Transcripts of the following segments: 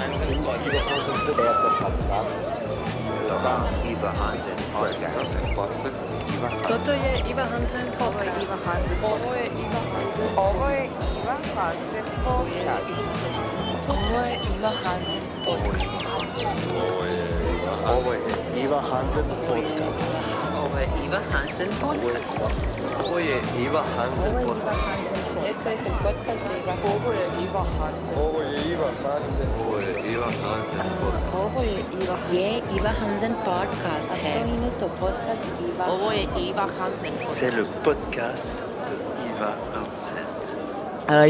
Podcast. Ganz Iva Hansen Podcast. Toto je Iva Hansen podcast. Ovo je Iva Hansen. Ovo je Iva Hansen. Ovo je Iva Hansen podcast. Ovo je Iva Hansen Podcast. Ovo je Iva Hansen podcast. Ovo je Iva Hansen podcast. Ovo je Iva Hansen. Ovo je Iva, Hansen podcast.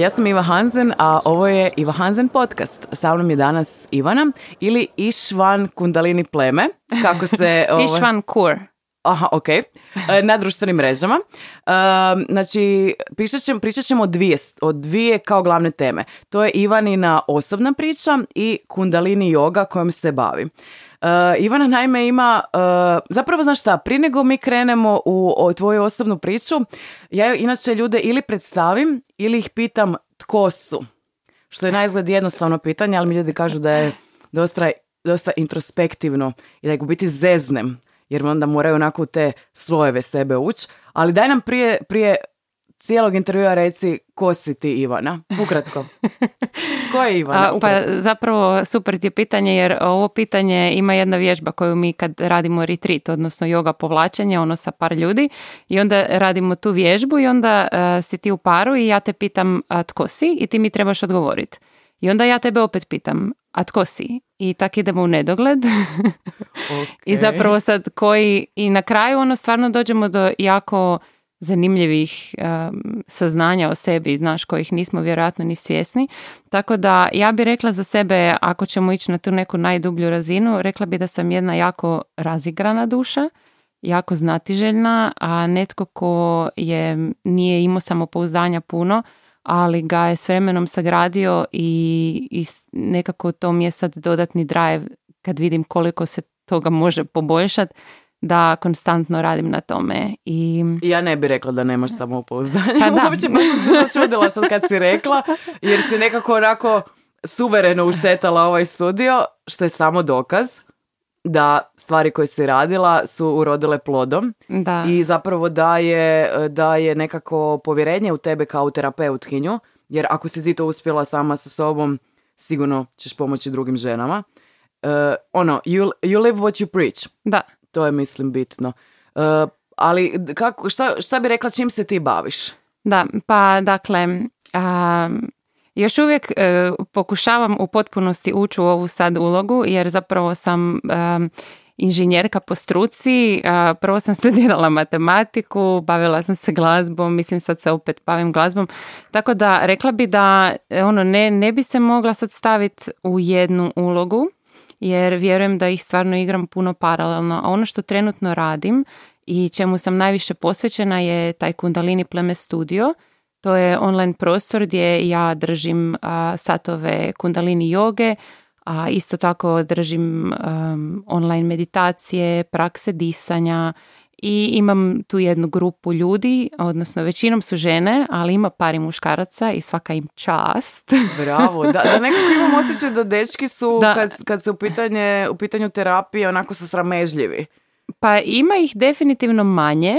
Ja sam Iva Hansen, a ovo je Iva Hansen podcast. Sa mnom je danas Ivana ili Išvan Kundalini pleme. Kako se... Ovo... Išvan Kur. Aha, ok. E, Na društvenim mrežama. E, Znači, pričat ćemo, o dvije, o dvije kao glavne teme. To je Ivanina osobna priča i Kundalini yoga kojom se bavi. E, Ivana naime ima, zapravo znaš šta, prije nego mi krenemo u o, tvoju osobnu priču, ja inače ljude ili predstavim ili ih pitam tko su. Što je na izgled jednostavno pitanje, ali mi ljudi kažu da je dosta, dosta introspektivno i da ih u biti zeznem, jer onda moraju onako u te slojeve sebe ući. Ali daj nam prije, prije cijelog intervjua reci ko si ti Ivana, ukratko. ko je Ivana? A, pa zapravo super ti je pitanje jer ovo pitanje ima jedna vježba koju mi kad radimo retreat, odnosno yoga povlačenje, ono sa par ljudi i onda radimo tu vježbu i onda e, si ti u paru i ja te pitam a, tko si i ti mi trebaš odgovoriti. I onda ja tebe opet pitam, a tko si? I tak idemo u nedogled. I Ok. zapravo sad koji, i na kraju ono stvarno dođemo do jako zanimljivih um, saznanja o sebi, znaš, kojih nismo vjerojatno ni svjesni. Tako da ja bi rekla za sebe, ako ćemo ići na tu neku najdublju razinu, rekla bi da sam jedna jako razigrana duša, jako znatiželjna, a netko ko je, nije imao samopouzdanja puno, ali ga je s vremenom sagradio i, i nekako to mi je sad dodatni drive kad vidim koliko se toga može poboljšati, da konstantno radim na tome. I Ja ne bi rekla da nemaš samopouzdanje. Pa da. Uopće baš sam se začudila sad kad si rekla, jer si nekako onako suvereno ušetala ovaj studio, što je samo dokaz da stvari koje si radila su urodile plodom da, i zapravo daje, daje nekako povjerenje u tebe kao terapeutkinju, jer ako si ti to uspjela sama sa sobom, sigurno ćeš pomoći drugim ženama. E, ono, you, you live what you preach. da. To je, mislim, bitno. E, ali kako, šta, šta bi rekla čim se ti baviš? Da, pa dakle, a, još uvijek e, pokušavam u potpunosti ući u ovu sad ulogu jer zapravo sam em, inženjerka po struci, a, prvo sam studirala matematiku, bavila sam se glazbom, mislim sad se opet bavim glazbom, tako da rekla bi da e, ono ne, ne bi se mogla sad staviti u jednu ulogu, jer vjerujem da ih stvarno igram puno paralelno, a ono što trenutno radim i čemu sam najviše posvećena je taj Kundalini Pleme Studio. To je online prostor gdje ja držim a, satove Kundalini joge, a isto tako držim um, online meditacije, prakse disanja i imam tu jednu grupu ljudi, odnosno većinom su žene, ali ima par i muškaraca i svaka im čast. Bravo, da, da nekako imam osjećaj da dečki su, Da. kad, kad su u, pitanje, u pitanju terapije, onako su sramežljivi. Pa ima ih definitivno manje,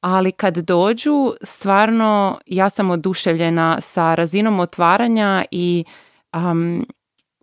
ali kad dođu, stvarno ja sam oduševljena sa razinom otvaranja i um,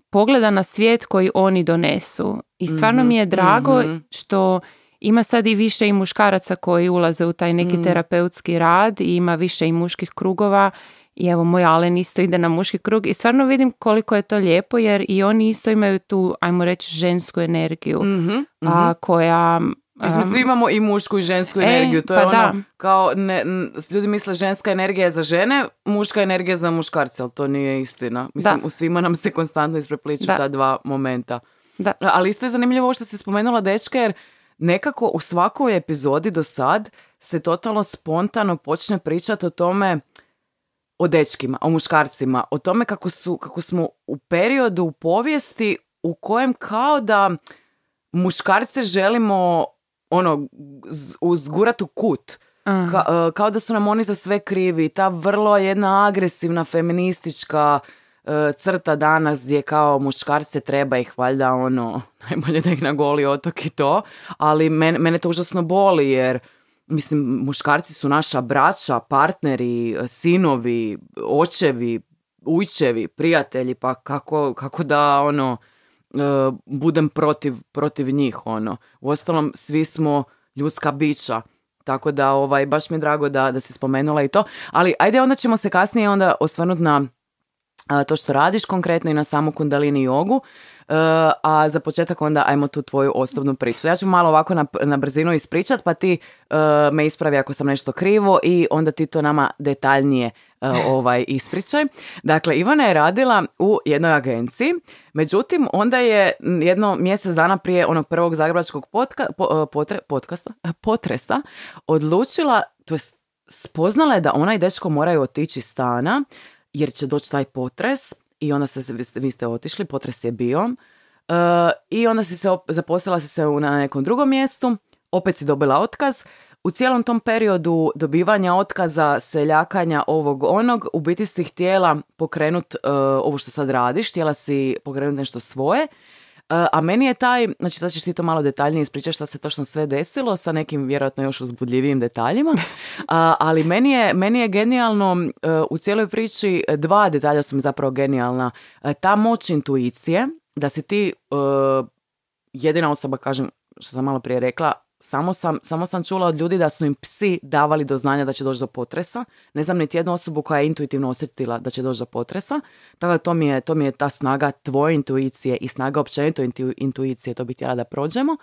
pogleda na svijet koji oni donesu. I stvarno mi je drago mhm. što ima sad i više i muškaraca koji ulaze u taj neki Mhm. terapeutski rad i ima više i muških krugova i evo moj Alen isto ide na muški krug i stvarno vidim koliko je to lijepo jer i oni isto imaju tu, ajmo reći, žensku energiju Mhm, a, koja... Mislim, svi imamo i mušku i žensku E, energiju. To je pa ono, da. kao, ne, ljudi misle ženska energija je za žene, muška energija je za muškarce, ali to nije istina. Mislim, Da. u svima nam se konstantno isprepliču Da. ta dva momenta. Da. Ali isto je zanimljivo ovo što si spomenula dečka, jer nekako u svakoj epizodi do sad se totalno spontano počne pričati o tome o dečkima, o muškarcima, o tome kako, su, kako smo u periodu u povijesti u kojem kao da muškarce želimo ono uzgurat u kut. Ka- e, kao da su nam oni za sve krivi. Ta vrlo jedna agresivna feministička e, crta danas gdje kao muškarce treba ih valjda ono, najbolje da ih na goli otok i to, ali men, mene to užasno boli jer mislim, muškarci su naša braća, partneri, sinovi, očevi, ujčevi, prijatelji, pa kako, kako da ono, e, budem protiv, protiv njih, ono. Uostalom, svi smo ljudska bića, tako da ovaj, baš mi je drago da, da si spomenula i to, ali ajde onda ćemo se kasnije onda osvrnuti na a, to što radiš konkretno i na samu kundalini jogu. E, a za početak onda ajmo tu tvoju osobnu priču. Ja ću malo ovako na, na brzinu ispričat pa ti e, me ispravi ako sam nešto krivo i onda ti to nama detaljnije e, ovaj ispričaj. Dakle, Ivana je radila u jednoj agenciji, međutim onda je jedno mjesec dana prije onog prvog zagrebačkog potka, potre, podcasta, potresa odlučila, to je spoznala je da ona i dečko moraju otići stana jer će doći taj potres i onda se, vi ste otišli, potres je bio uh, i onda si se, zaposlila si se na nekom drugom mjestu, opet si dobila otkaz. U cijelom tom periodu dobivanja otkaza, seljakanja ovog onog, u biti si htjela pokrenuti uh, ovo što sad radiš, htjela si pokrenuti nešto svoje a meni je taj, znači sad ćeš ti to malo detaljnije ispričati šta se točno sve desilo sa nekim vjerojatno još uzbudljivijim detaljima, ali meni je, meni je genijalno e, u cijeloj priči dva detalja su mi zapravo genijalna. E, ta moć intuicije, da si ti e, jedina osoba, kažem, što sam malo prije rekla, samo sam, samo sam čula od ljudi da su im psi davali do znanja da će doći do potresa. Ne znam niti jednu osobu koja je intuitivno osjetila da će doći do potresa. Tako da to mi je, to mi je ta snaga tvoje intuicije i snaga općenito intuicije, to bi htjela da prođemo.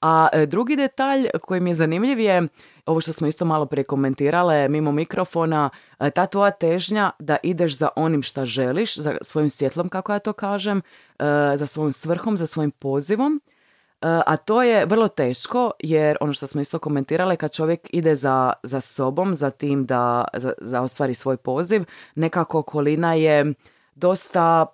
A e, drugi detalj koji mi je zanimljiv je, ovo što smo isto malo prije komentirale mimo mikrofona, e, ta tvoja težnja da ideš za onim šta želiš, za svojim svjetlom, kako ja to kažem, e, za svojim svrhom, za svojim pozivom a to je vrlo teško jer ono što smo isto komentirali kad čovjek ide za, za sobom, za tim da za, za ostvari svoj poziv, nekako okolina je dosta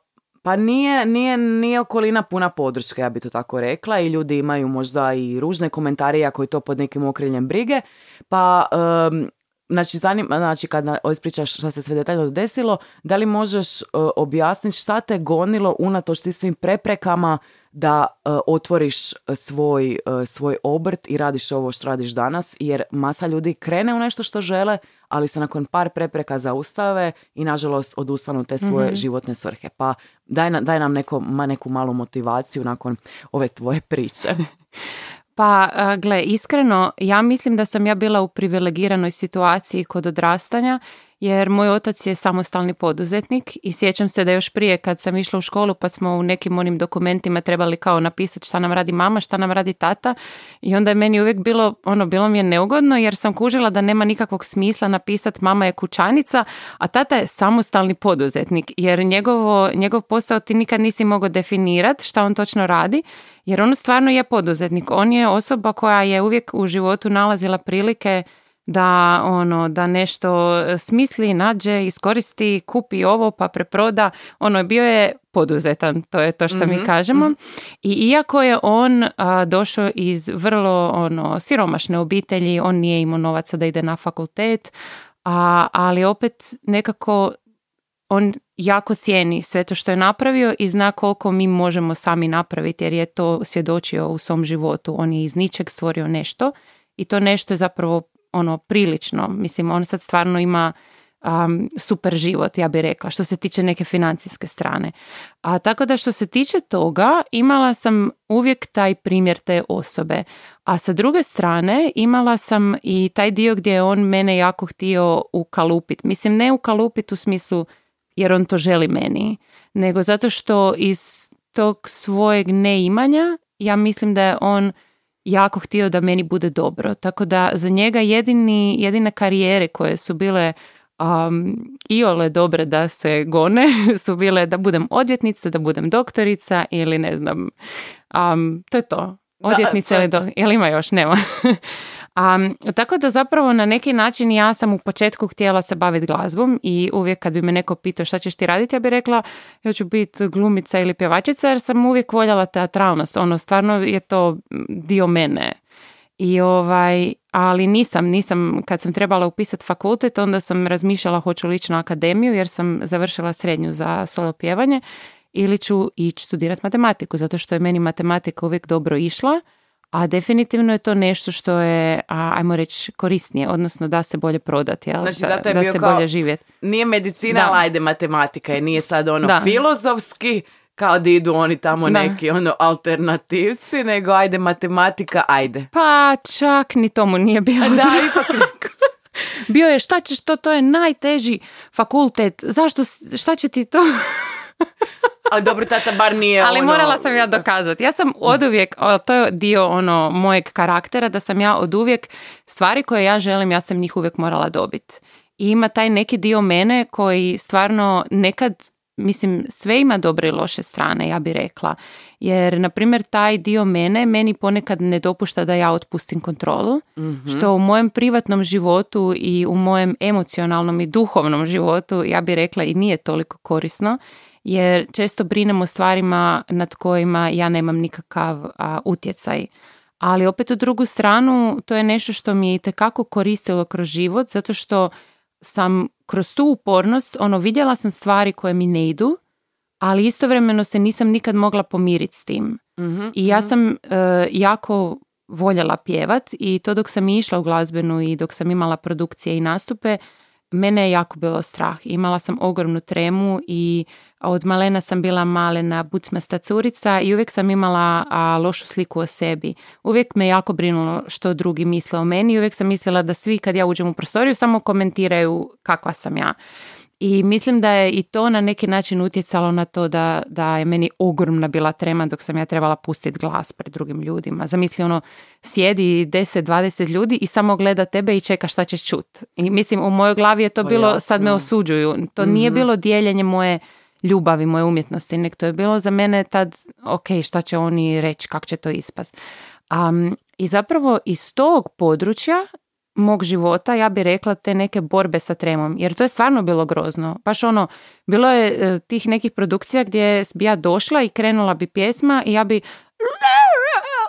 pa nije, nije, nije okolina puna podrške, ja bi to tako rekla, i ljudi imaju možda i ružne komentare, ako je to pod nekim okriljem brige, pa um, Znači, zanima, znači kad ispričaš šta se sve detaljno desilo, da li možeš uh, objasniti šta te gonilo unatoč ti svim preprekama da e, otvoriš e, svoj, e, svoj obrt i radiš ovo što radiš danas, jer masa ljudi krene u nešto što žele, ali se nakon par prepreka zaustave i nažalost odustanu te svoje mm životne svrhe. Pa daj, na, daj nam neko, ma, neku malu motivaciju nakon ove tvoje priče. Pa, gle, iskreno, ja mislim da sam ja bila u privilegiranoj situaciji kod odrastanja jer moj otac je samostalni poduzetnik i sjećam se da još prije kad sam išla u školu pa smo u nekim onim dokumentima trebali kao napisati šta nam radi mama, šta nam radi tata i onda je meni uvijek bilo, ono, bilo mi je neugodno jer sam kužila da nema nikakvog smisla napisati mama je kućanica, a tata je samostalni poduzetnik jer njegovo, njegov posao ti nikad nisi mogao definirati šta on točno radi jer on stvarno je poduzetnik. On je osoba koja je uvijek u životu nalazila prilike da ono da nešto smisli, nađe, iskoristi, kupi ovo pa preproda. Ono bio je poduzetan, to je to što mi mhm, kažemo. Mhm. I iako je on došao iz vrlo ono siromašne obitelji, on nije imao novaca da ide na fakultet, a, ali opet nekako on jako cijeni sve to što je napravio i zna koliko mi možemo sami napraviti jer je to svjedočio u svom životu. On je iz ničeg stvorio nešto i to nešto je zapravo ono prilično. Mislim, on sad stvarno ima um, super život, ja bih rekla, što se tiče neke financijske strane. A tako da što se tiče toga, imala sam uvijek taj primjer te osobe. A sa druge strane, imala sam i taj dio gdje je on mene jako htio ukalupit. Mislim, ne ukalupit u smislu jer on to želi meni, nego zato što iz tog svojeg neimanja ja mislim da je on jako htio da meni bude dobro. Tako da za njega jedini, jedine karijere koje su bile um, iole dobre da se gone su bile da budem odvjetnica, da budem doktorica ili ne znam, um, to je to. Odvjetnica ili do... Jel ima još? Nema. A, tako da zapravo na neki način ja sam u početku htjela se baviti glazbom i uvijek kad bi me neko pitao šta ćeš ti raditi, ja bih rekla ja ću biti glumica ili pjevačica jer sam uvijek voljela teatralnost. Ono, stvarno je to dio mene. I ovaj, ali nisam, nisam, kad sam trebala upisati fakultet, onda sam razmišljala hoću li ići na akademiju jer sam završila srednju za solo pjevanje ili ću ići studirati matematiku, zato što je meni matematika uvijek dobro išla, a definitivno je to nešto što je, a, ajmo reći, korisnije, odnosno da se bolje prodati, jel? Znači, da, zato je da bio se kao- bolje živjeti. Nije medicina, Da. ali ajde matematika je, nije sad ono Da. filozofski, kao da idu oni tamo Da. neki ono alternativci, nego ajde matematika, ajde. Pa čak ni tomu nije bilo. Da, ipak. Bio je šta ćeš to, to je najteži fakultet, zašto, šta će ti to? Ali dobro, tata bar nije Ali ono... morala sam ja dokazati. Ja sam oduvijek, o, to je dio ono mojeg karaktera, da sam ja oduvijek stvari koje ja želim, ja sam njih uvijek morala dobiti. I ima taj neki dio mene koji stvarno nekad, mislim, sve ima dobre i loše strane, ja bi rekla. Jer, na primjer, taj dio mene meni ponekad ne dopušta da ja otpustim kontrolu, što u mojem privatnom životu i u mojem emocionalnom i duhovnom životu, ja bi rekla, i nije toliko korisno, jer često brinem o stvarima nad kojima ja nemam nikakav a, utjecaj. Ali opet u drugu stranu to je nešto što mi je itekako koristilo kroz život zato što sam kroz tu upornost ono vidjela sam stvari koje mi ne idu, ali istovremeno se nisam nikad mogla pomiriti s tim. Mhm, I ja sam e, jako voljela pjevat i to dok sam išla u glazbenu i dok sam imala produkcije i nastupe, mene je jako bilo strah. Imala sam ogromnu tremu i od malena sam bila malena bucmasta curica i uvijek sam imala a, lošu sliku o sebi. Uvijek me jako brinulo što drugi misle o meni i uvijek sam mislila da svi kad ja uđem u prostoriju samo komentiraju kakva sam ja. I mislim da je i to na neki način utjecalo na to da, da je meni ogromna bila trema dok sam ja trebala pustiti glas pred drugim ljudima. Zamisli ono, sjedi 10-20 ljudi i samo gleda tebe i čeka šta će čut. I mislim, u mojoj glavi je to Pa bilo, sad me osuđuju. To nije bilo dijeljenje moje ljubavi, moje umjetnosti, nek to je bilo za mene tad, ok, šta će oni reći, kako će to ispast. Um, I zapravo iz tog područja mog života, ja bi rekla te neke borbe sa tremom, jer to je stvarno bilo grozno. Baš ono, bilo je e, tih nekih produkcija gdje bi ja došla i krenula bi pjesma i ja bi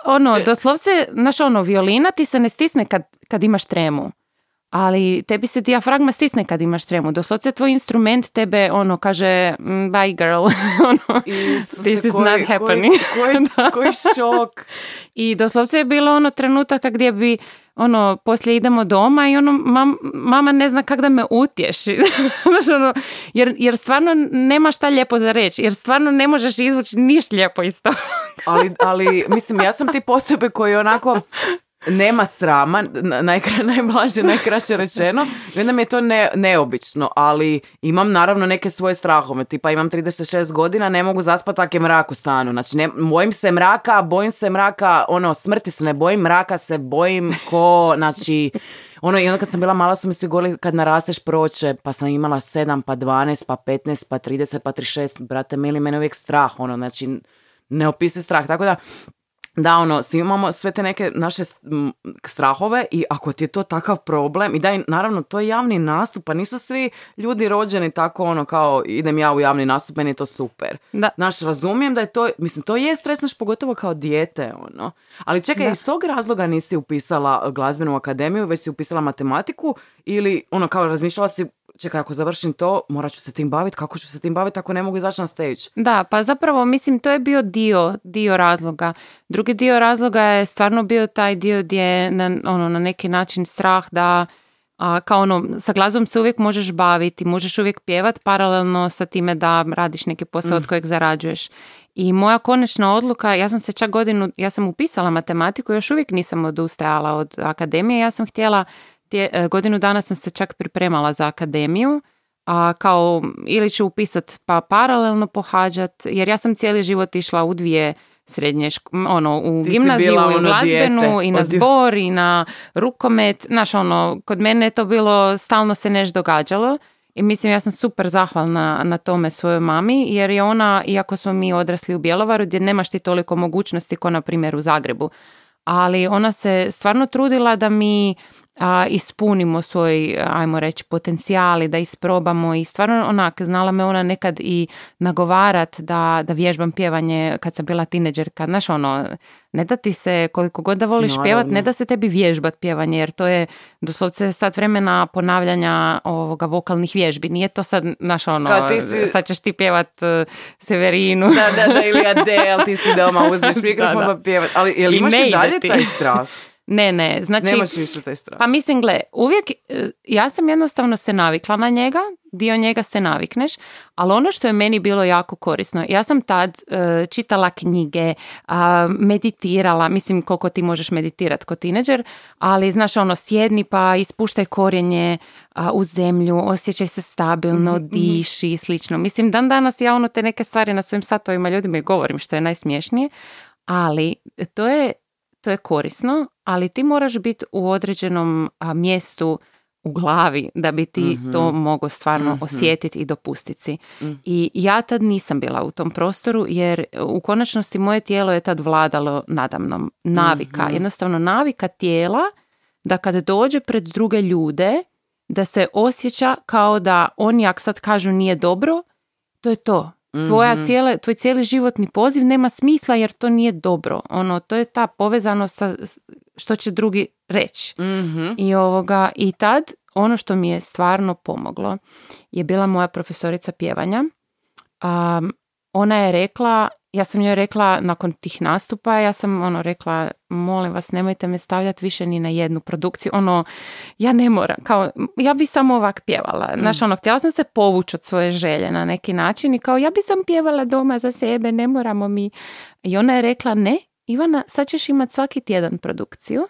ono, doslovce, znaš ono, violina ti se ne stisne kad, kad imaš tremu. Ali tebi se dijafragma stisne kad imaš tremu. Doslovce tvoj instrument tebe ono kaže "Mm, bye girl. ono, Isuse, this is koji- not koji- happening. Koji, Da. koji šok. I doslovce je bilo ono trenutaka gdje bi ono, poslije idemo doma i ono, mam- mama ne zna kak da me utješi. Znaš, ono, jer, jer stvarno nema šta lijepo za reći, jer stvarno ne možeš izvući niš lijepo iz toga. Ali, ali, mislim, ja sam tip osobe koji onako nema srama, na- najkra, najblaže, najkraće rečeno. I mi je to ne, neobično, ali imam naravno neke svoje strahove. Tipa imam 36 godina, ne mogu zaspati ako je mrak u stanu. Znači, ne, bojim se mraka, bojim se mraka, ono, smrti se ne bojim, mraka se bojim ko, znači, ono, i onda kad sam bila mala su mi svi govorili kad narasteš proće, pa sam imala 7, pa 12, pa 15, pa 30, pa 36, brate mili, mene je uvijek strah, ono, znači, neopisiv strah, tako da, da, ono, svi imamo sve te neke naše strahove i ako ti je to takav problem i da, i naravno, to je javni nastup, pa nisu svi ljudi rođeni tako, ono, kao idem ja u javni nastup, meni je to super. Da. Znaš, razumijem da je to, mislim, to je stresno, pogotovo kao dijete, ono. Ali čekaj, Da. iz tog razloga nisi upisala glazbenu akademiju, već si upisala matematiku ili, ono, kao razmišljala si, čekaj, ako završim to, morat ću se tim baviti, kako ću se tim baviti ako ne mogu izaći na stage? Da, pa zapravo mislim to je bio dio, dio razloga. Drugi dio razloga je stvarno bio taj dio gdje je na, ono, na neki način strah da a, kao ono, sa glazbom se uvijek možeš baviti, možeš uvijek pjevat paralelno sa time da radiš neki posao od kojeg zarađuješ. I moja konačna odluka, ja sam se čak godinu, ja sam upisala matematiku, još uvijek nisam odustajala od akademije, ja sam htjela, tje- e, godinu dana sam se čak pripremala za akademiju, a kao ili ću upisat pa paralelno pohađat, jer ja sam cijeli život išla u dvije srednje šk- ono u Ti gimnaziju i u ono glazbenu dijete i na zbor i na rukomet, znaš ono, kod mene je to bilo, stalno se nešto događalo i mislim ja sam super zahvalna na tome svojoj mami jer je ona, iako smo mi odrasli u Bjelovaru gdje nemaš ti toliko mogućnosti ko na primjer u Zagrebu, ali ona se stvarno trudila da mi a, ispunimo svoj, ajmo reći, potencijali, da isprobamo i stvarno onak, znala me ona nekad i nagovarat da, da vježbam pjevanje kad sam bila tineđerka, znaš ono, ne da ti se koliko god da voliš Naravno. pjevat, ne da se tebi vježbat pjevanje, jer to je doslovce sat vremena ponavljanja ovoga vokalnih vježbi, nije to sad, znaš ono, si- sad ćeš ti pjevat eh, Severinu. Da, da, da, ili Adele, ti si doma uzmeš mikrofon Da, da. pa pjevat. Ali jel imaš i dalje taj strah? Ne, ne, znači... Nemaš više taj strah. Pa mislim, gle, uvijek, e, ja sam jednostavno se navikla na njega, dio njega se navikneš, ali ono što je meni bilo jako korisno, ja sam tad e, čitala knjige, a, meditirala, mislim koliko ti možeš meditirati kao tineđer, ali znaš ono, sjedni pa ispuštaj korijenje a, u zemlju, osjećaj se stabilno, diši i slično. Mislim, dan danas ja ono te neke stvari na svojim satovima ljudima i govorim što je najsmješnije, ali to je to je korisno, ali ti moraš biti u određenom a, mjestu u glavi da bi ti to mogao stvarno osjetiti i dopustiti si. I ja tad nisam bila u tom prostoru jer u konačnosti moje tijelo je tad vladalo nadamnom. Navika, jednostavno navika tijela da kad dođe pred druge ljude da se osjeća kao da oni jak sad kažu nije dobro, to je to. Tvoja cijele, tvoj cijeli životni poziv nema smisla jer to nije dobro. Ono, to je ta povezanost sa što će drugi reći. Mhm. I ovoga, i tad ono što mi je stvarno pomoglo je bila moja profesorica pjevanja. Um, ona je rekla, ja sam joj rekla nakon tih nastupa, ja sam ono rekla, molim vas nemojte me stavljati više ni na jednu produkciju, ono, ja ne moram, kao, ja bi samo ovak pjevala, znaš, ono, htjela sam se povući od svoje želje na neki način i kao, ja bi sam pjevala doma za sebe, ne moramo mi, i ona je rekla, ne, Ivana, sad ćeš imati svaki tjedan produkciju,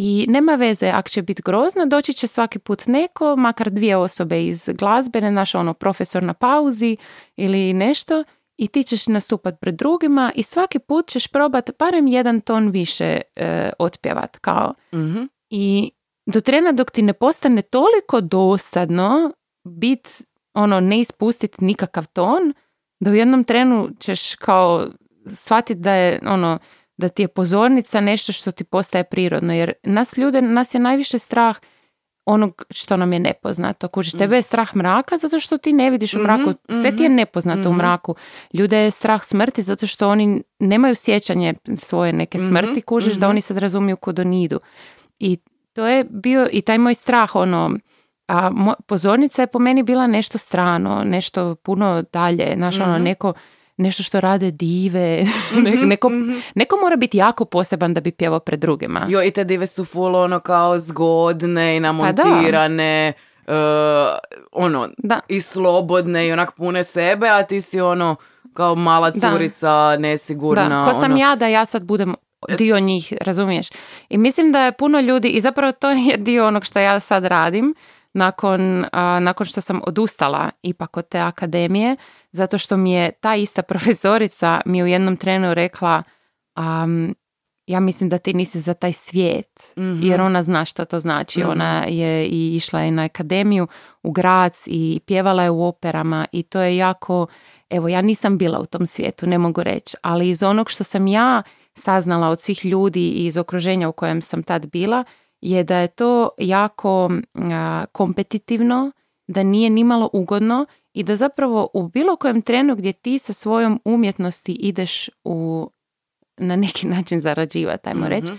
i nema veze, ako će biti grozna, doći će svaki put neko, makar dvije osobe iz glazbene, naš ono profesor na pauzi ili nešto i ti ćeš nastupat pred drugima i svaki put ćeš probat barem jedan ton više e, otpjevat kao. Mhm. I do trena dok ti ne postane toliko dosadno bit, ono, ne ispustiti nikakav ton, da u jednom trenu ćeš kao shvatiti da je, ono, da ti je pozornica nešto što ti postaje prirodno, jer nas ljude, nas je najviše strah onog što nam je nepoznato. Kužiš, tebe je strah mraka zato što ti ne vidiš u mraku. Sve ti je nepoznato u mraku. Ljude je strah smrti zato što oni nemaju sjećanje svoje neke smrti. Kužiš da oni sad razumiju kod onidu. I to je bio i taj moj strah, ono, a mo- pozornica je po meni bila nešto strano, nešto puno dalje, znaš, ono, neko, nešto što rade dive, Ne- neko, neko mora biti jako poseban da bi pjevao pred drugima. Jo, i te dive su full ono kao zgodne i namontirane, e, ono, Da. i slobodne i onak pune sebe, a ti si ono kao mala Da. curica, nesigurna. Da, ko sam ono. ja da ja sad budem dio njih, razumiješ? I mislim da je puno ljudi, i zapravo to je dio onog što ja sad radim, nakon, a, nakon što sam odustala ipak od te akademije, zato što mi je ta ista profesorica mi u jednom trenu rekla am, ja mislim da ti nisi za taj svijet, jer ona zna što to znači. Ona je i išla je na akademiju u Grac i pjevala je u operama i to je jako, evo ja nisam bila u tom svijetu, ne mogu reći, ali iz onog što sam ja saznala od svih ljudi i iz okruženja u kojem sam tad bila, je da je to jako a, kompetitivno, da nije nimalo ugodno i da zapravo u bilo kojem trenu gdje ti sa svojom umjetnosti ideš u na neki način zarađivati, ajmo reći,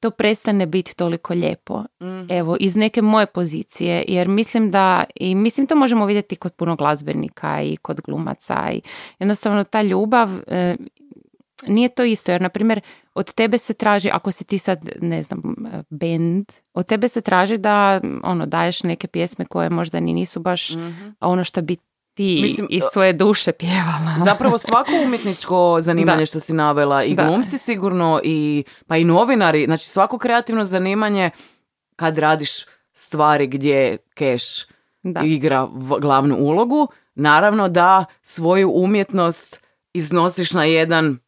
to prestane biti toliko lijepo. Evo, iz neke moje pozicije, jer mislim da, i mislim to možemo vidjeti kod puno glazbenika i kod glumaca i jednostavno ta ljubav e, nije to isto, jer na primjer od tebe se traži, ako si ti sad, ne znam, band, od tebe se traži da ono, daješ neke pjesme koje možda ni nisu baš ono što bi ti Mislim, iz svoje duše pjevala. Zapravo svako umjetničko zanimanje Da. što si navela i Da. glumci sigurno i pa i novinari, znači svako kreativno zanimanje kad radiš stvari gdje keš igra v- glavnu ulogu, naravno da svoju umjetnost iznosiš na jedan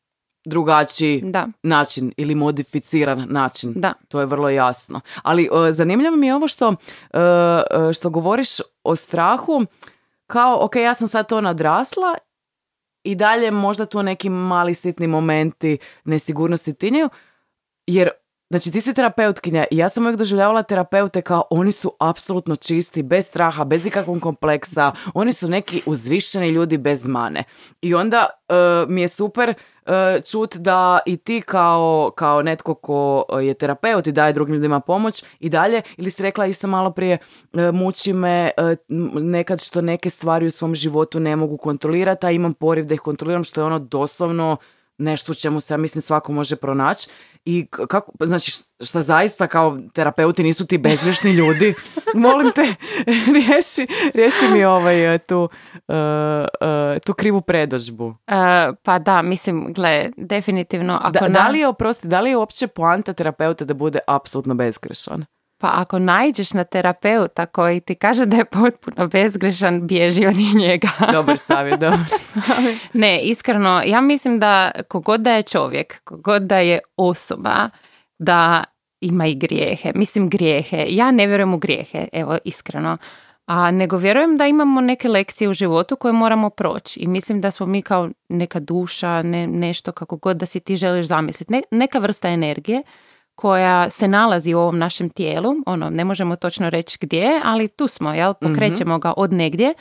drugačiji Da. način ili modificiran način. Da. To je vrlo jasno. Ali e, zanimljivo mi je ovo što, e, e, što govoriš o strahu, kao, ok, ja sam sad to nadrasla i dalje možda tu neki mali sitni momenti nesigurnosti tinjaju, jer Znači ti si terapeutkinja i ja sam uvijek doživljavala terapeute kao oni su apsolutno čisti, bez straha, bez ikakvog kompleksa, oni su neki uzvišeni ljudi bez mane. I onda e, mi je super čut da i ti kao, kao netko ko je terapeut i daje drugim ljudima pomoć i dalje, ili si rekla isto malo prije, e, muči me e, nekad što neke stvari u svom životu ne mogu kontrolirati, a imam poriv da ih kontroliram, što je ono doslovno nešto u čemu se ja mislim svako može pronaći i kako, znači šta zaista kao terapeuti nisu ti bezgrešni ljudi, molim te riješi, riješi mi ovaj, eh, tu, eh, eh, tu krivu predođbu. E, pa da, mislim, gle, definitivno ako Da, na- da li je, oprosti, da li je uopće poanta terapeuta da bude apsolutno bezgrešan? Pa ako naiđeš na terapeuta koji ti kaže da je potpuno bezgrešan, bježi od njega. Dobar savjet, dobar savjet. ne, iskreno, ja mislim da kogod da je čovjek, kogod da je osoba, da ima i grijehe. Mislim grijehe. Ja ne vjerujem u grijehe, evo, iskreno. A nego vjerujem da imamo neke lekcije u životu koje moramo proći. I mislim da smo mi kao neka duša, ne, nešto kako god da si ti želiš zamisliti. Ne- neka vrsta energije koja se nalazi u ovom našem tijelu, ono, ne možemo točno reći gdje, ali tu smo, jel, pokrećemo ga od negdje.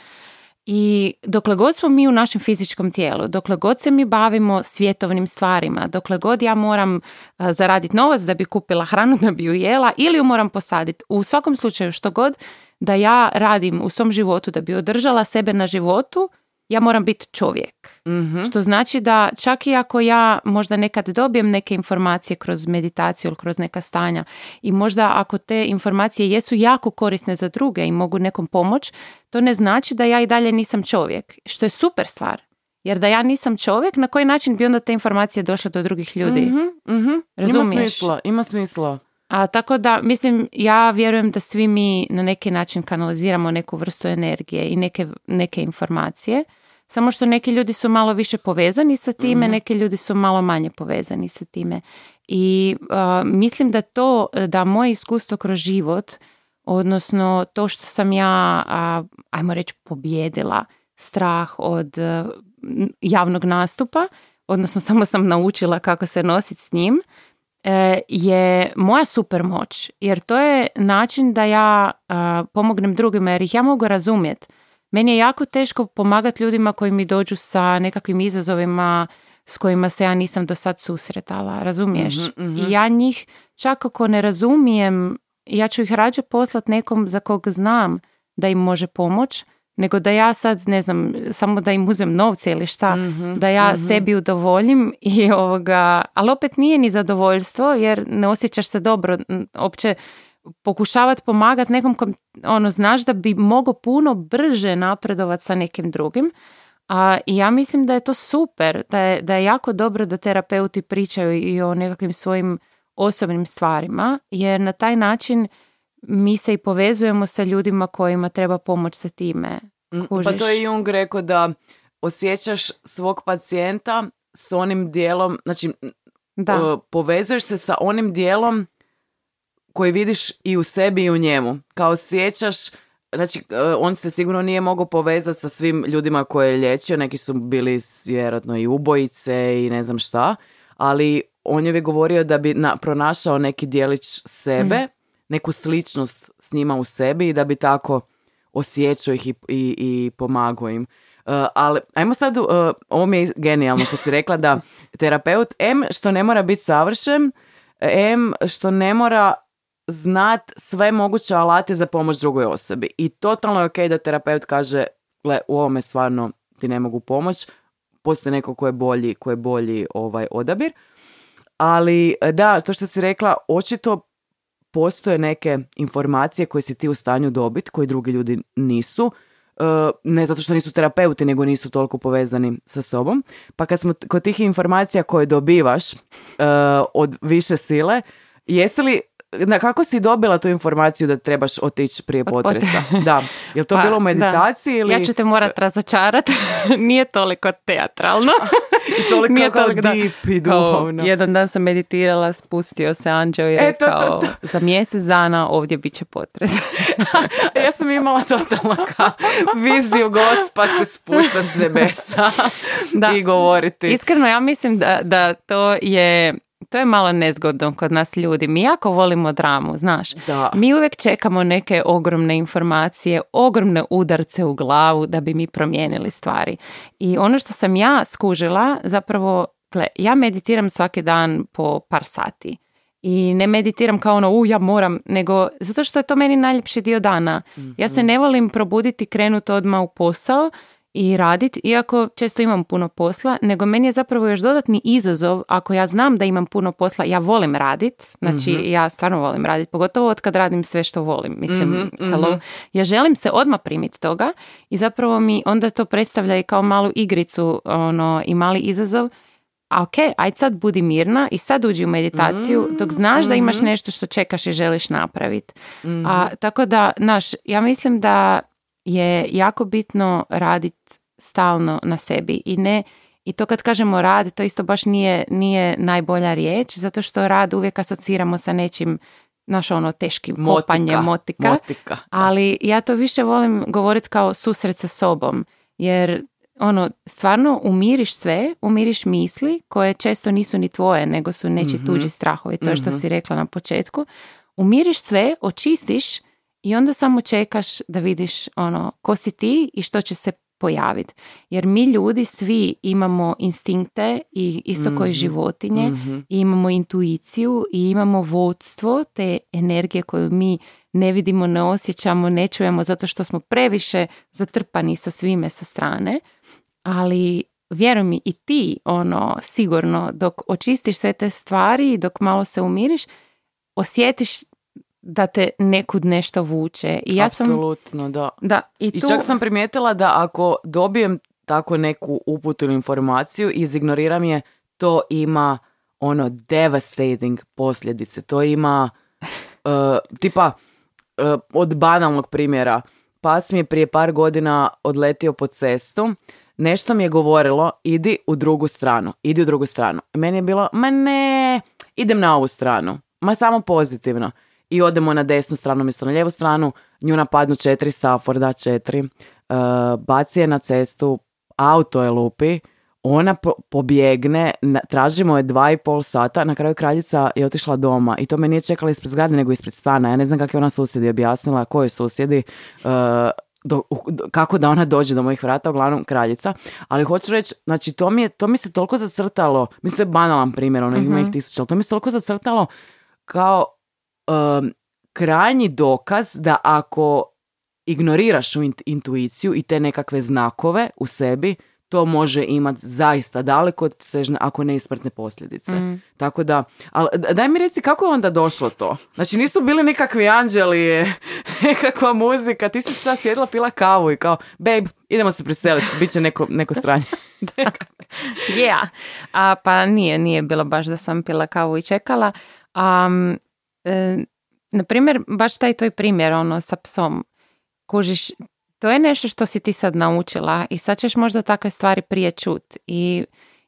I dokle god smo mi u našem fizičkom tijelu, dokle god se mi bavimo svjetovnim stvarima, dokle god ja moram a, zaraditi novac da bi kupila hranu, da bi ju jela ili ju moram posaditi, u svakom slučaju što god da ja radim u svom životu da bi održala sebe na životu, ja moram biti čovjek. Mhm. Što znači da čak i ako ja možda nekad dobijem neke informacije kroz meditaciju ili kroz neka stanja i možda ako te informacije jesu jako korisne za druge i mogu nekom pomoć, to ne znači da ja i dalje nisam čovjek, što je super stvar. Jer da ja nisam čovjek, na koji način bi onda te informacije došle do drugih ljudi? Mhm, mhm. Ima Razumiješ? smisla, ima smisla. A tako da, mislim, ja vjerujem da svi mi na neki način kanaliziramo neku vrstu energije i neke, neke informacije. Samo što neki ljudi su malo više povezani sa time, neki ljudi su malo manje povezani sa time. I a, mislim da to, da moje iskustvo kroz život, odnosno to što sam ja, a, ajmo reći, pobjedila strah od a, javnog nastupa, odnosno samo sam naučila kako se nositi s njim, e, je moja super moć. Jer to je način da ja pomognem drugima, jer ih ja mogu razumjeti. Meni je jako teško pomagati ljudima koji mi dođu sa nekakvim izazovima s kojima se ja nisam do sad susretala, razumiješ? Mhm, mhm. I ja njih, čak ako ne razumijem, ja ću ih rađe poslat nekom za kog znam da im može pomoć, nego da ja sad, ne znam, samo da im uzem novce ili šta, Mhm, da ja mhm. sebi udovoljim i ovoga, ali opet nije ni zadovoljstvo jer ne osjećaš se dobro, opće pokušavati pomagati nekom kom, ono, znaš da bi mogao puno brže napredovati sa nekim drugim. A i ja mislim da je to super, da je, da je jako dobro da terapeuti pričaju i o nekakvim svojim osobnim stvarima, jer na taj način mi se i povezujemo sa ljudima kojima treba pomoć sa time. Mm, Pa Kužiš? to je Jung rekao da osjećaš svog pacijenta s onim dijelom, znači Da, povezuješ se sa onim dijelom koji vidiš i u sebi i u njemu. Kao osjećaš, znači e, on se sigurno nije mogao povezati sa svim ljudima koje je liječio, neki su bili vjerojatno i ubojice i ne znam šta, ali on je uvijek govorio da bi na, pronašao neki dijelić sebe, neku sličnost s njima u sebi i da bi tako osjećao ih i, i, i pomagao im. Uh, ali ajmo sad, uh, ovo mi je genijalno što si rekla da terapeut, M što ne mora biti savršen, M što ne mora znat sve moguće alate za pomoć drugoj osobi. I totalno je ok da terapeut kaže, gle, u ovome stvarno ti ne mogu pomoć, postoji neko ko je bolji, ko je bolji ovaj odabir. Ali da, to što si rekla, očito postoje neke informacije koje si ti u stanju dobiti, koje drugi ljudi nisu. E, ne zato što nisu terapeuti, nego nisu toliko povezani sa sobom. Pa kad smo kod tih informacija koje dobivaš e, od više sile, jesi li na kako si dobila tu informaciju da trebaš otići prije potresa? Da. Je to Pa, bilo u da. meditaciji ili Ja ću te morat razočarat, nije toliko teatralno. i toliko Nije kao toliko da- deep i Kao, duhovno? jedan dan sam meditirala, spustio se anđeo i E, to, to, rekao to. za mjesec dana ovdje bit će potres. ja sam imala totalno kao viziju gospa se spušta s nebesa Da. i govoriti. Iskreno, ja mislim da, da to je to je malo nezgodno kod nas ljudi. Mi jako volimo dramu, znaš. Da. Mi uvijek čekamo neke ogromne informacije, ogromne udarce u glavu da bi mi promijenili stvari. I ono što sam ja skužila, zapravo, gle, ja meditiram svaki dan po par sati. I ne meditiram kao ono, u, ja moram, nego zato što je to meni najljepši dio dana. Ja se ne volim probuditi, krenuti odmah u posao i raditi, iako često imam puno posla, nego meni je zapravo još dodatni izazov, ako ja znam da imam puno posla, ja volim radit, znači ja stvarno volim raditi, pogotovo od kad radim sve što volim, mislim, hello. ja želim se odmah primiti toga i zapravo mi onda to predstavlja i kao malu igricu ono, i mali izazov, a ok, aj sad budi mirna i sad uđi u meditaciju dok znaš da imaš nešto što čekaš i želiš napraviti. A tako da, znaš, ja mislim da je jako bitno raditi stalno na sebi i ne i to kad kažemo rad, to isto baš nije, nije najbolja riječ, zato što rad uvijek asociramo sa nečim naš ono teškim Motika, kopanjem motika, motika, ali ja to više volim govoriti kao susret sa sobom, jer ono, stvarno umiriš sve, umiriš misli koje često nisu ni tvoje, nego su neči tuđi strahovi, to je što si rekla na početku. Umiriš sve, očistiš i onda samo čekaš da vidiš ono, ko si ti i što će se pojaviti. Jer mi ljudi svi imamo instinkte i isto koji životinje i imamo intuiciju i imamo vodstvo te energije koju mi ne vidimo, ne osjećamo, ne čujemo zato što smo previše zatrpani sa svime sa strane. Ali vjeruj mi i ti ono sigurno dok očistiš sve te stvari i dok malo se umiriš osjetiš da te nekud nešto vuče. I ja sam Apsolutno, da. da i I tu čak sam primijetila da ako dobijem tako neku uputu ili informaciju i izignoriram je, to ima ono devastating posljedice. To ima uh, tipa uh, od banalnog primjera. Pas mi je prije par godina odletio po cestu. Nešto mi je govorilo, idi u drugu stranu, idi u drugu stranu. I meni je bilo, ma ne, idem na ovu stranu. Ma samo pozitivno. I odemo na desnu stranu, mjesto na lijevu stranu, nju napadnu četiri Stafforda, četiri, uh, baci je na cestu, auto je lupi, ona po- pobjegne, na- tražimo je dva i pol sata, na kraju kraljica je otišla doma i to me nije čekala ispred zgrade nego ispred stana. Ja ne znam kako je ona susjedi objasnila, koji susjedi, uh, do- do- kako da ona dođe do mojih vrata, uglavnom kraljica. Ali hoću reći, znači to mi, je, to mi se toliko zacrtalo, mislim to je banalan primjer, ono ima ih tisuća, ali to mi se toliko zacrtalo kao um, krajnji dokaz da ako ignoriraš tu int- intuiciju i te nekakve znakove u sebi, to može imati zaista daleko sežne, ako ne i smrtne posljedice. Tako da, ali daj mi reci kako je onda došlo to? Znači nisu bili nikakvi anđeli, nekakva muzika, ti si sad sjedila, pila kavu i kao, babe, idemo se preseliti, bit će neko, neko stranje. Yeah. A, pa nije, nije bilo baš da sam pila kavu i čekala. Um, na primjer, baš taj tvoj primjer ono, sa psom. Kužiš, to je nešto što si ti sad naučila i sad ćeš možda takve stvari prije čut. I,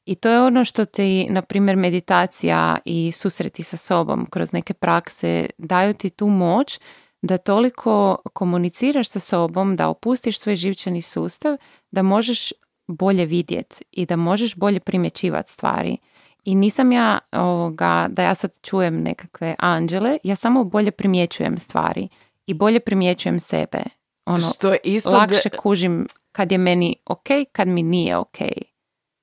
I to je ono što ti, na primjer, meditacija i susreti sa sobom kroz neke prakse daju ti tu moć da toliko komuniciraš sa sobom, da opustiš svoj živčani sustav, da možeš bolje vidjet i da možeš bolje primjećivati stvari. I nisam ja ovoga, da ja sad čujem nekakve anđele, ja samo bolje primjećujem stvari i bolje primjećujem sebe. Ono, Što je isto lakše de- kužim kad je meni ok, kad mi nije ok.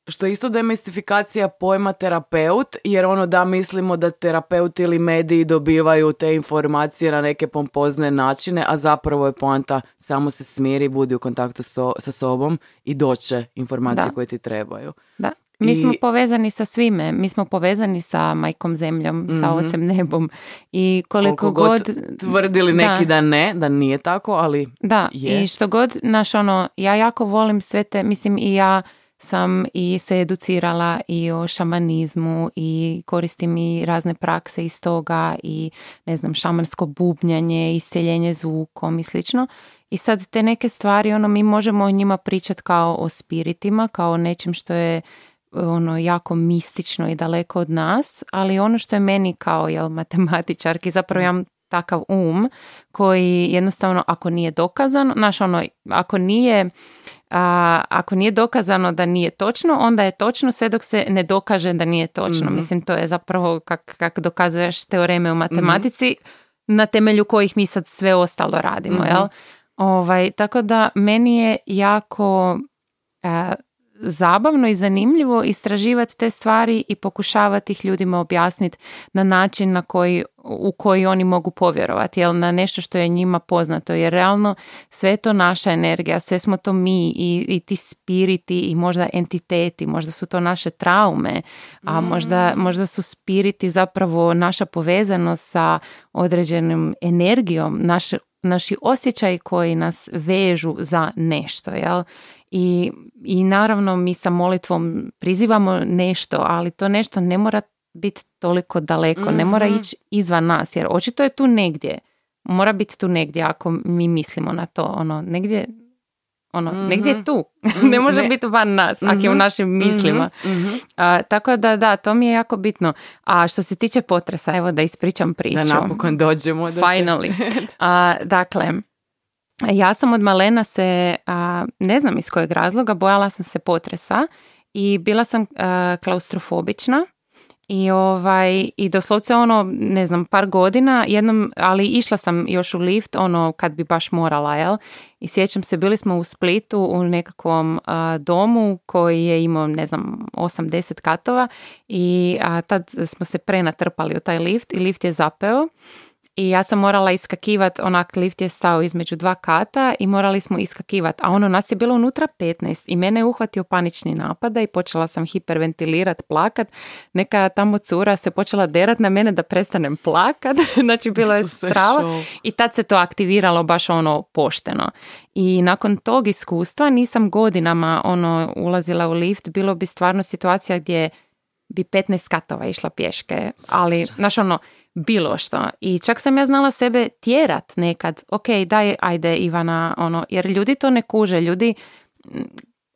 što je isto demistifikacija pojma terapeut, jer ono da mislimo da terapeut ili mediji dobivaju te informacije na neke pompozne načine, a zapravo je poanta samo se smiri, budi u kontaktu so- sa sobom i doće informacije Da. koje ti trebaju. Da. Mi I- smo povezani sa svime. Mi smo povezani sa majkom zemljom, sa ocem nebom. I koliko, Mhm. Koliko god, tvrdili neki da. da, ne, da nije tako, ali Da, je. i što god, naš ono, ja jako volim sve te, mislim i ja sam i se educirala i o šamanizmu i koristim i razne prakse iz toga i ne znam, šamansko bubnjanje, isceljenje zvukom i slično. I sad te neke stvari, ono, mi možemo o njima pričati kao o spiritima, kao o nečem što je ono jako mistično i daleko od nas, ali ono što je meni kao jel, matematičarki, zapravo ja imam takav um koji jednostavno ako nije dokazan, znaš ono, ako nije a, ako nije dokazano da nije točno, onda je točno sve dok se ne dokaže da nije točno. Mhm. Mislim, to je zapravo kak, kak dokazuješ teoreme u matematici na temelju kojih mi sad sve ostalo radimo, Mhm. jel? Ovaj, tako da meni je jako e, zabavno i zanimljivo istraživati te stvari i pokušavati ih ljudima objasniti na način na koji, u koji oni mogu povjerovati, jel na nešto što je njima poznato, jer realno sve je to naša energija, sve smo to mi i, i ti spiriti i možda entiteti, možda su to naše traume, a možda, možda su spiriti zapravo naša povezanost sa određenom energijom, naše naši osjećaji koji nas vežu za nešto, jel? I, I naravno mi sa molitvom prizivamo nešto, ali to nešto ne mora biti toliko daleko, ne mora ići izvan nas, jer očito je tu negdje. Mora biti tu negdje ako mi mislimo na to, ono, negdje ono, negdje je tu. ne može Ne. biti van nas, ako je u našim mislima. A, tako da, da, to mi je jako bitno. A što se tiče potresa, evo da ispričam priču. Da napokon dođemo. Do Finally. A, dakle, ja sam od malena se, a, ne znam iz kojeg razloga, bojala sam se potresa i bila sam a, klaustrofobična. I ovaj i doslovce ono, ne znam, par godina, jednom, ali išla sam još u lift, ono kad bi baš morala, jel? I sjećam se, bili smo u Splitu u nekakvom a, domu koji je imao, ne znam, 8-10 katova i a, tad smo se prenatrpali u taj lift i lift je zapeo i ja sam morala iskakivati, onak lift je stao između dva kata i morali smo iskakivati, a ono nas je bilo unutra 15 i mene je uhvatio panični napada i počela sam hiperventilirat, plakat, neka tamo cura se počela derat na mene da prestanem plakat, znači bilo je strava. i tad se to aktiviralo baš ono pošteno. I nakon tog iskustva nisam godinama ono ulazila u lift, bilo bi stvarno situacija gdje bi 15 katova išla pješke, ali znaš ono, bilo što. I čak sam ja znala sebe tjerat nekad, ok, daj, ajde Ivana, ono, jer ljudi to ne kuže, ljudi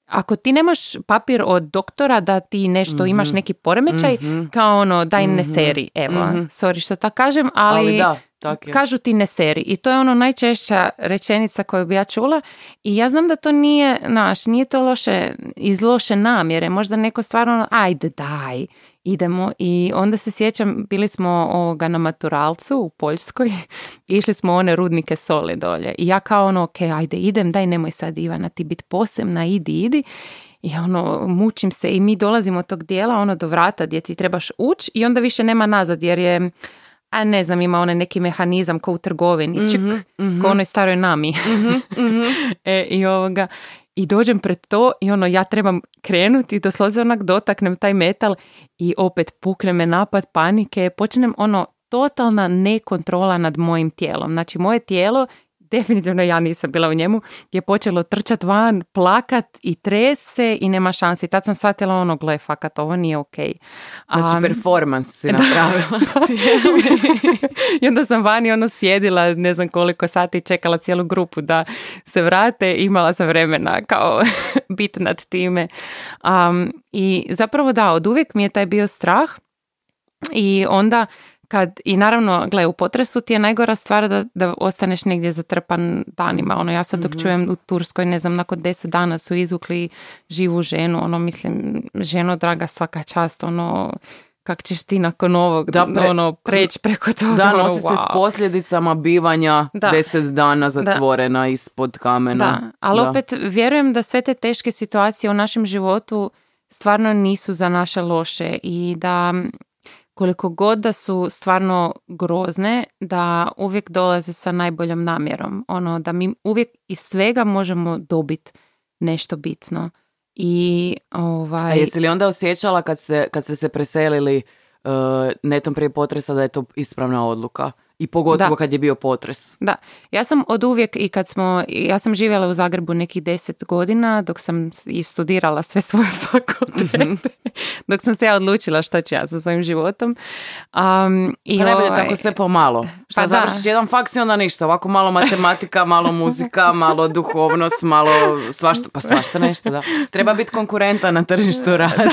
ako ti nemaš papir od doktora da ti nešto imaš neki poremećaj, kao ono, daj ne seri, evo, sorry što tako kažem, ali, Ali da, tak je. kažu ti ne seri. I to je ono najčešća rečenica koju bi ja čula. I ja znam da to nije, naš, nije to loše, iz loše namjere, možda neko stvarno, ono, ajde daj, idemo i onda se sjećam, bili smo ovoga na maturalcu u Poljskoj, išli smo one rudnike soli dolje i ja kao ono, ok, ajde idem, daj nemoj sad Ivana ti bit posebna, idi, idi. I ono, mučim se i mi dolazimo od tog dijela, ono do vrata gdje ti trebaš ući i onda više nema nazad jer je, a ne znam, ima onaj neki mehanizam ko u trgovini, čik, ko u onoj staroj nami. e, I ovoga, i dođem pred to i ono ja trebam krenuti doslovce onak dotaknem taj metal i opet pukne me napad panike, počnem ono totalna nekontrola nad mojim tijelom. Znači moje tijelo definitivno ja nisam bila u njemu, je počelo trčat van, plakat i tres se i nema šansi. Tad sam shvatila ono, gle, fakat, ovo nije okej. Znači, Am, performans si napravila. I onda sam vani ono sjedila ne znam koliko sati i čekala cijelu grupu da se vrate i imala sam vremena kao bit nad time. Um, I zapravo da, od uvijek mi je taj bio strah i onda kad, i naravno, gle, u potresu ti je najgora stvar da, da ostaneš negdje zatrpan danima. Ono, ja sad dok čujem u Turskoj, ne znam, nakon deset dana su izvukli živu ženu, ono, mislim, ženo draga svaka čast, ono, kak ćeš ti nakon ovog, Da, pre- ono, preći preko toga, Da, ono, nosi se s posljedicama bivanja Da. deset dana zatvorena ispod kamena. Da, ali Da. opet vjerujem da sve te teške situacije u našem životu stvarno nisu za naše loše i da koliko god da su stvarno grozne, da uvijek dolaze sa najboljom namjerom. Ono, da mi uvijek iz svega možemo dobiti nešto bitno. I A ovaj... jesi li onda osjećala kad ste, kad ste se preselili uh, netom prije potresa da je to ispravna odluka? I pogotovo Da. kad je bio potres. Da, ja sam od uvijek i kad smo, ja sam živjela u Zagrebu nekih deset godina dok sam i studirala sve svoje fakultete, dok sam se ja odlučila što ću ja sa svojim životom. Um, i Pa najbolje ovaj- tako sve pomalo. Šta Pa da. završiš jedan faks i onda ništa. Ovako malo matematika, malo muzika, malo duhovnost, malo svašta, pa svašta nešto, da. Treba biti konkurentan na tržištu rada.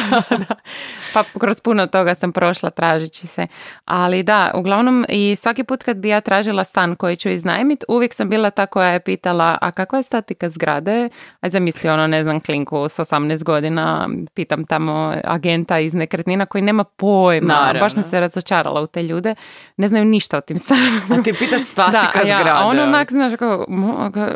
Pa kroz puno toga sam prošla tražeći se. Ali da, uglavnom i svaki put kad bi ja tražila stan koji ću iznajmit, uvijek sam bila ta koja je pitala, a kakva je statika zgrade? A zamisli ono, ne znam, klinku s 18 godina, pitam tamo agenta iz nekretnina koji nema pojma. Naravno. Baš sam se razočarala u te ljude. Ne znaju ništa o tim stanovima. A ti pitaš statika a ja- zgrade. A on ono. onak, znaš, kao,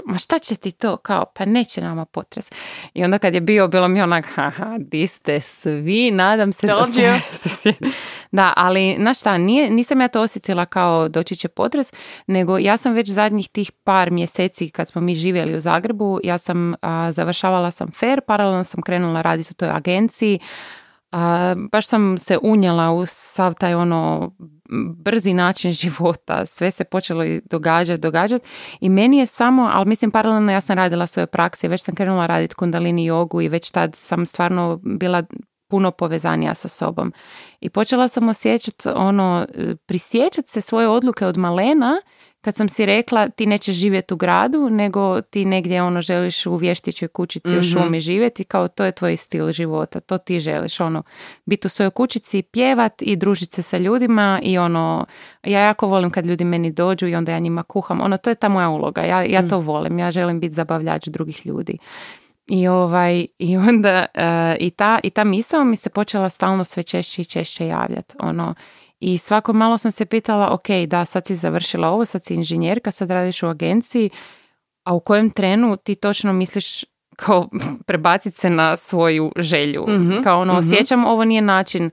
ma šta će ti to? Kao, pa neće nama potres. I onda kad je bio, bilo mi onak, haha, di ste svi, nadam se da Told svi- Da, ali, znaš šta, nije, nisam ja to osjetila kao doći će potres, nego ja sam već zadnjih tih par mjeseci kad smo mi živjeli u Zagrebu, ja sam, a, završavala sam fair, paralelno sam krenula raditi u toj agenciji, a, baš sam se unijela u sav taj ono brzi način života, sve se počelo događati, događati i meni je samo, ali mislim paralelno ja sam radila svoje prakse, već sam krenula raditi kundalini jogu i već tad sam stvarno bila puno povezanija sa sobom. I počela sam osjećati ono, prisjećati se svoje odluke od malena kad sam si rekla ti nećeš živjeti u gradu, nego ti negdje ono želiš u vještićoj kućici u šumi živjeti, kao to je tvoj stil života, to ti želiš, ono, biti u svojoj kućici, pjevat i družiti se sa ljudima i ono, ja jako volim kad ljudi meni dođu i onda ja njima kuham, ono, to je ta moja uloga, ja, ja to volim, ja želim biti zabavljač drugih ljudi. I, ovaj, i onda e, i, ta, i ta misao mi se počela stalno sve češće i češće javljati. Ono, I svako malo sam se pitala, ok, da, sad si završila ovo, sad si inženjerka, sad radiš u agenciji, a u kojem trenu ti točno misliš kao prebaciti se na svoju želju. Mhm, Kao ono, mhm. osjećam ovo nije način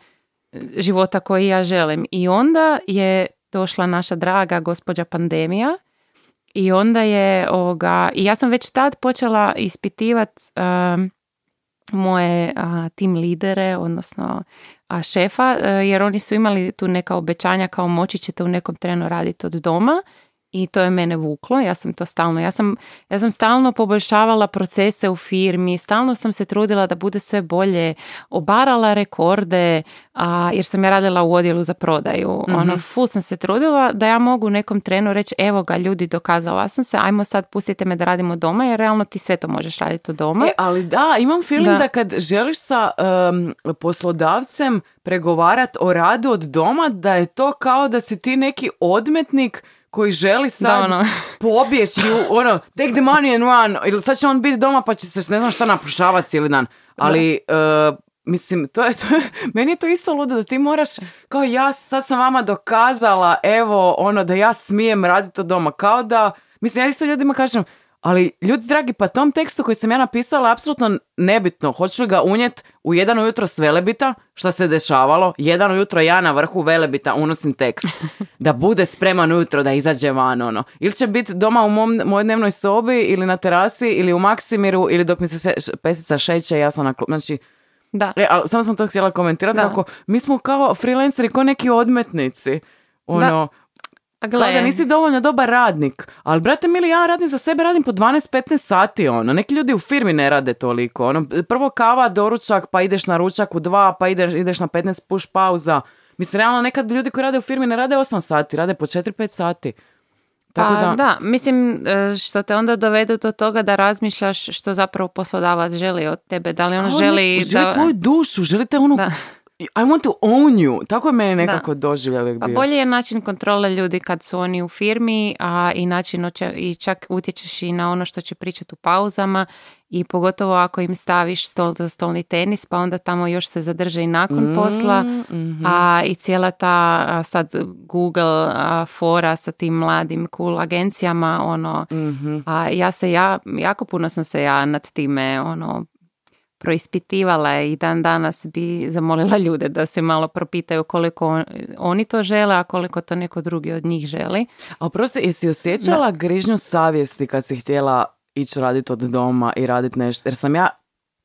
e, života koji ja želim. I onda je došla naša draga gospođa pandemija i onda je ovoga, i ja sam već tad počela ispitivati moje a, tim lidere, odnosno a, šefa, e, jer oni su imali tu neka obećanja kao moći ćete u nekom trenu raditi od doma i to je mene vuklo, ja sam to stalno, ja sam, ja sam stalno poboljšavala procese u firmi, stalno sam se trudila da bude sve bolje, obarala rekorde, a, jer sam ja radila u odjelu za prodaju, ono, full sam se trudila da ja mogu nekom trenu reći, evo ga ljudi, dokazala sam se, ajmo sad pustite me da radimo doma, jer realno ti sve to možeš raditi od doma. E, ali da, imam feeling Da. da, kad želiš sa em, poslodavcem pregovarat o radu od doma, da je to kao da si ti neki odmetnik koji želi sad ono. pobjeći u, ono, take the money and run, ili sad će on biti doma pa će se ne znam šta napušavati cijeli dan. Ali, e, mislim, to je, to je, meni je to isto ludo da ti moraš, kao ja sad sam vama dokazala, evo, ono, da ja smijem raditi od doma, kao da, mislim, ja isto ljudima kažem, ali ljudi dragi, pa tom tekstu koji sam ja napisala apsolutno nebitno. Hoću li ga unijet u jedan ujutro s Velebita, šta se dešavalo, jedan ujutro ja na vrhu Velebita unosim tekst. Da bude spreman ujutro da izađe van, ono. Ili će biti doma u mom, mojoj dnevnoj sobi, ili na terasi, ili u Maksimiru, ili dok mi se se- pesica šeće, ja sam na klu- Znači, Da. e, ali samo sam to htjela komentirati, Da. kako mi smo kao freelanceri, kao neki odmetnici. Ono, A kao gle, da nisi dovoljno dobar radnik. Ali, brate mili, ja radim za sebe, radim po 12-15 sati, ono. Neki ljudi u firmi ne rade toliko. Ono, prvo kava, doručak, pa ideš na ručak u dva, pa ideš, ideš na 15 push pauza. Mislim, realno, nekad ljudi koji rade u firmi ne rade 8 sati, rade po 4-5 sati. Tako pa da, da. mislim e, što te onda dovede do toga da razmišljaš što zapravo poslodavac želi od tebe, da li on kao želi ne- želi da... tvoju dušu, želite ono... Da. I want to own you. Tako je meni nekako doživljaj uvijek Pa bio. bolje je način kontrole ljudi kad su oni u firmi, a i način oče- i čak utječeš i na ono što će pričati u pauzama i pogotovo ako im staviš stol za stolni tenis, pa onda tamo još se zadrže i nakon Mm, posla, mhm. a i cijela ta a, sad Google a, fora sa tim mladim cool agencijama, ono, Mhm. a ja se ja, jako puno sam se ja nad time, ono, proispitivala i dan danas bi zamolila ljude da se malo propitaju koliko on- oni to žele, a koliko to neko drugi od njih želi. A oprosti, jesi osjećala grižnju savjesti kad si htjela ići raditi od doma i raditi nešto? Jer sam ja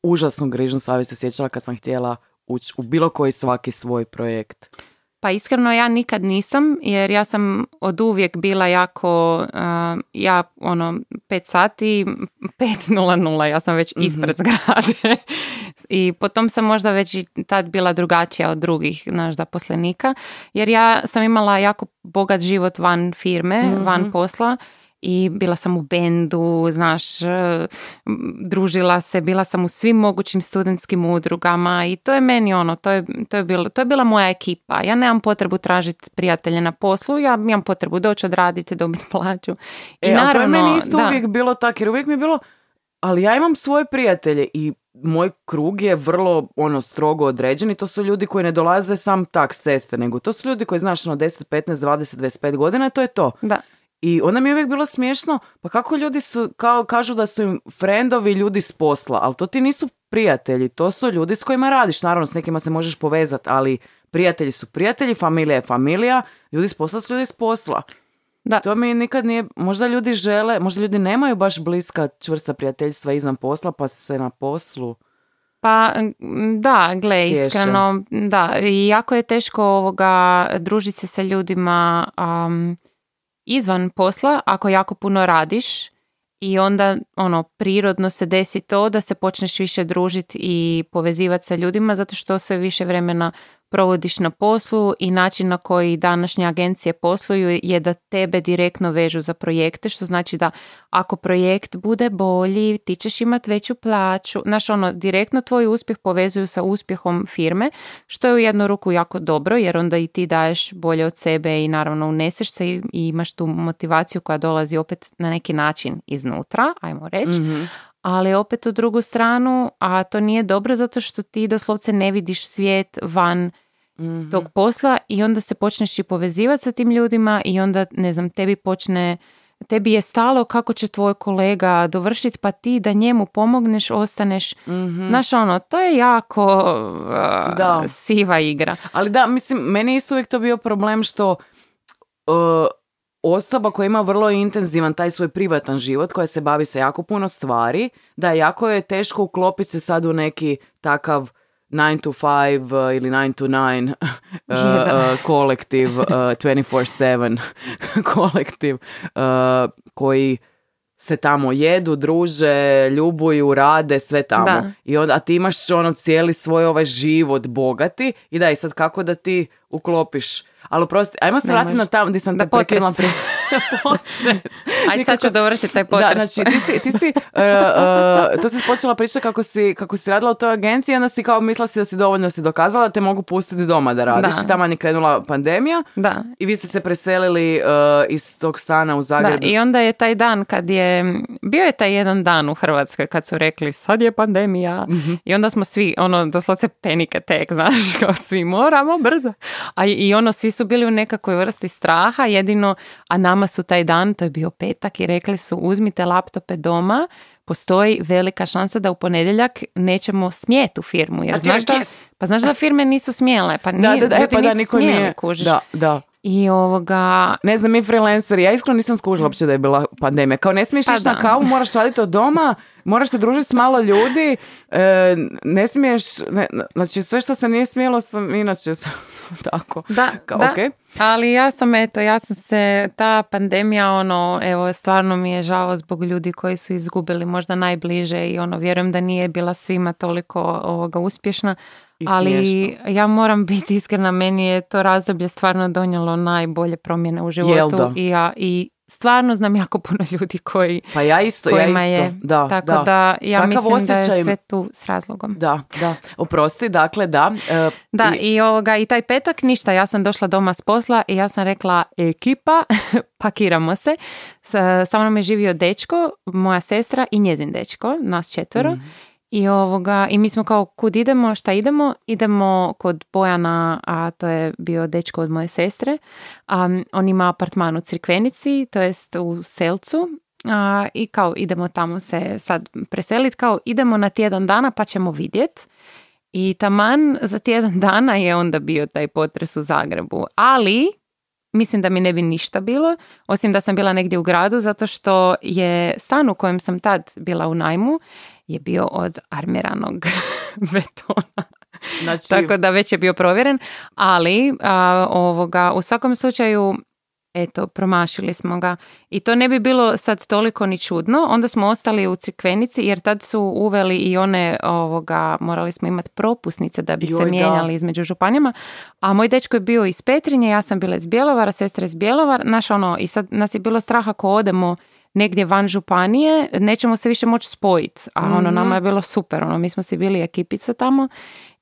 užasnu grižnju savjesti osjećala kad sam htjela ući u bilo koji svaki svoj projekt. Pa iskreno ja nikad nisam, jer ja sam od uvijek bila jako, a, ja ono, 5 sati, 5.00, ja sam već ispred zgrade. I potom sam možda već i tad bila drugačija od drugih naš zaposlenika, jer ja sam imala jako bogat život van firme, van posla i bila sam u bendu, znaš, e, družila se, bila sam u svim mogućim studentskim udrugama i to je meni ono, to je, to je, bilo, to je bila moja ekipa. Ja nemam potrebu tražiti prijatelje na poslu, ja imam potrebu doći odraditi, dobiti plaću. I E, ali to je meni isto da. uvijek bilo tako, jer uvijek mi je bilo, ali ja imam svoje prijatelje i moj krug je vrlo ono strogo određen i to su ljudi koji ne dolaze sam tak s ceste, nego to su ljudi koji znaš ono 10, 15, 20, 25 godina i to je to. Da. I onda mi je uvijek bilo smiješno, pa kako ljudi su, kao, kažu da su im friendovi ljudi s posla, ali to ti nisu prijatelji, to su ljudi s kojima radiš, naravno s nekima se možeš povezati, ali prijatelji su prijatelji, familija je familija, ljudi s posla su ljudi s posla. Da. To mi nikad nije, možda ljudi žele, možda ljudi nemaju baš bliska čvrsta prijateljstva izvan posla, pa se na poslu... Pa da, gle, Tješe. iskreno, da, i jako je teško ovoga družiti se sa ljudima am, izvan posla ako jako puno radiš i onda ono prirodno se desi to da se počneš više družiti i povezivati sa ljudima zato što se više vremena provodiš na poslu i način na koji današnje agencije posluju je da tebe direktno vežu za projekte, što znači da ako projekt bude bolji, ti ćeš imati veću plaću. Znaš, ono, direktno tvoj uspjeh povezuju sa uspjehom firme, što je u jednu ruku jako dobro, jer onda i ti daješ bolje od sebe i naravno uneseš se i, imaš tu motivaciju koja dolazi opet na neki način iznutra, ajmo reći. Mhm. Ali opet u drugu stranu, a to nije dobro zato što ti doslovce ne vidiš svijet van Mhm. tog posla i onda se počneš i povezivati sa tim ljudima i onda, ne znam, tebi počne, tebi je stalo kako će tvoj kolega dovršiti pa ti da njemu pomogneš, ostaneš. Mhm. Znaš ono, to je jako uh, Da. siva igra. Ali da, mislim, meni je isto uvijek to bio problem što uh, osoba koja ima vrlo intenzivan taj svoj privatan život, koja se bavi sa jako puno stvari, da jako je teško uklopiti se sad u neki takav 9 to 5 uh, ili 9 to 9 uh, Da. uh, kolektiv, uh, 24-7 kolektiv koji se tamo jedu, druže, ljubuju, rade, sve tamo. Da. I onda, a ti imaš ono cijeli svoj ovaj život bogati i da, i sad kako da ti uklopiš. Ali oprosti, ajmo se vratiti na tamo gdje sam te prekinula prije. Potres. Ajde sad ću dovršiti taj Da, potres. znači ti si, ti si uh, uh, to si počela pričati kako si, kako si radila u toj agenciji i onda si kao mislila si da si dovoljno si dokazala da te mogu pustiti doma da radiš. Da. I tamo je krenula pandemija Da. i vi ste se preselili uh, iz tog stana u Da, Zagreb. i onda je taj dan kad je, bio je taj jedan dan u Hrvatskoj kad su rekli sad je pandemija Mhm. i onda smo svi, ono, doslovce panic attack, znaš, kao svi moramo brzo. A i, i ono, svi su bili u nekakvoj vrsti straha, jedino, a nama su taj dan, to je bio petak i rekli su uzmite laptope doma, postoji velika šansa da u ponedjeljak nećemo smijeti u firmu. Jer znaš da, pa znaš da firme nisu smjele, pa Da, nije, da, da, e, ljudi pa da, nisu niko smjeli, nije. kužiš. Da, da. I ovoga, Ne znam, mi freelanceri, ja iskreno nisam skužila uopće da je bila pandemija. Kao ne smiješ Pa ići na kavu, moraš raditi od doma, moraš se družiti s malo ljudi, e, ne smiješ, ne, znači sve što se nije smjelo sam inače sam tako. Da, Kao, da. okej. Ali ja sam, eto, ja sam se, ta pandemija, ono, evo, stvarno mi je žao zbog ljudi koji su izgubili možda najbliže i ono, vjerujem da nije bila svima toliko ovoga uspješna. I ali ja moram biti iskrena, meni je to razdoblje stvarno donijelo najbolje promjene u životu da? i ja i stvarno znam jako puno ljudi koji Pa ja isto, ja isto. je. Da, Tako da. da, ja Takav mislim da osjećaj- je sve tu s razlogom. Da, da. Oprosti, dakle, da. e, Da, i- i, ovoga, i taj petak ništa, ja sam došla doma s posla i ja sam rekla ekipa, pakiramo se. Sa, sa mnom je živio dečko, moja sestra i njezin dečko, nas četvero. Mhm. I, ovoga, I mi smo kao, kud idemo, šta idemo? Idemo kod Bojana, a to je bio dečko od moje sestre. A, on ima apartman u Crikvenici, to jest u Selcu. A, I kao idemo tamo se sad preseliti, kao idemo na tjedan dana pa ćemo vidjet. I taman za tjedan dana je onda bio taj potres u Zagrebu. Ali mislim da mi ne bi ništa bilo, osim da sam bila negdje u gradu, zato što je stan u kojem sam tad bila u najmu je bio od armiranog betona. znači, Tako da već je bio provjeren, ali a, ovoga, u svakom slučaju eto, promašili smo ga. I to ne bi bilo sad toliko ni čudno. Onda smo ostali u Crikvenici jer tad su uveli i one, ovoga, morali smo imati propusnice da bi Joj, se da. mijenjali između županijama. A moj dečko je bio iz Petrinje, ja sam bila iz Bjelovara, sestra iz Bjelovara. Naš ono, i sad nas je bilo strah ako odemo negdje van županije, nećemo se više moći spojiti. A ono, nama je bilo super, ono, mi smo si bili ekipica tamo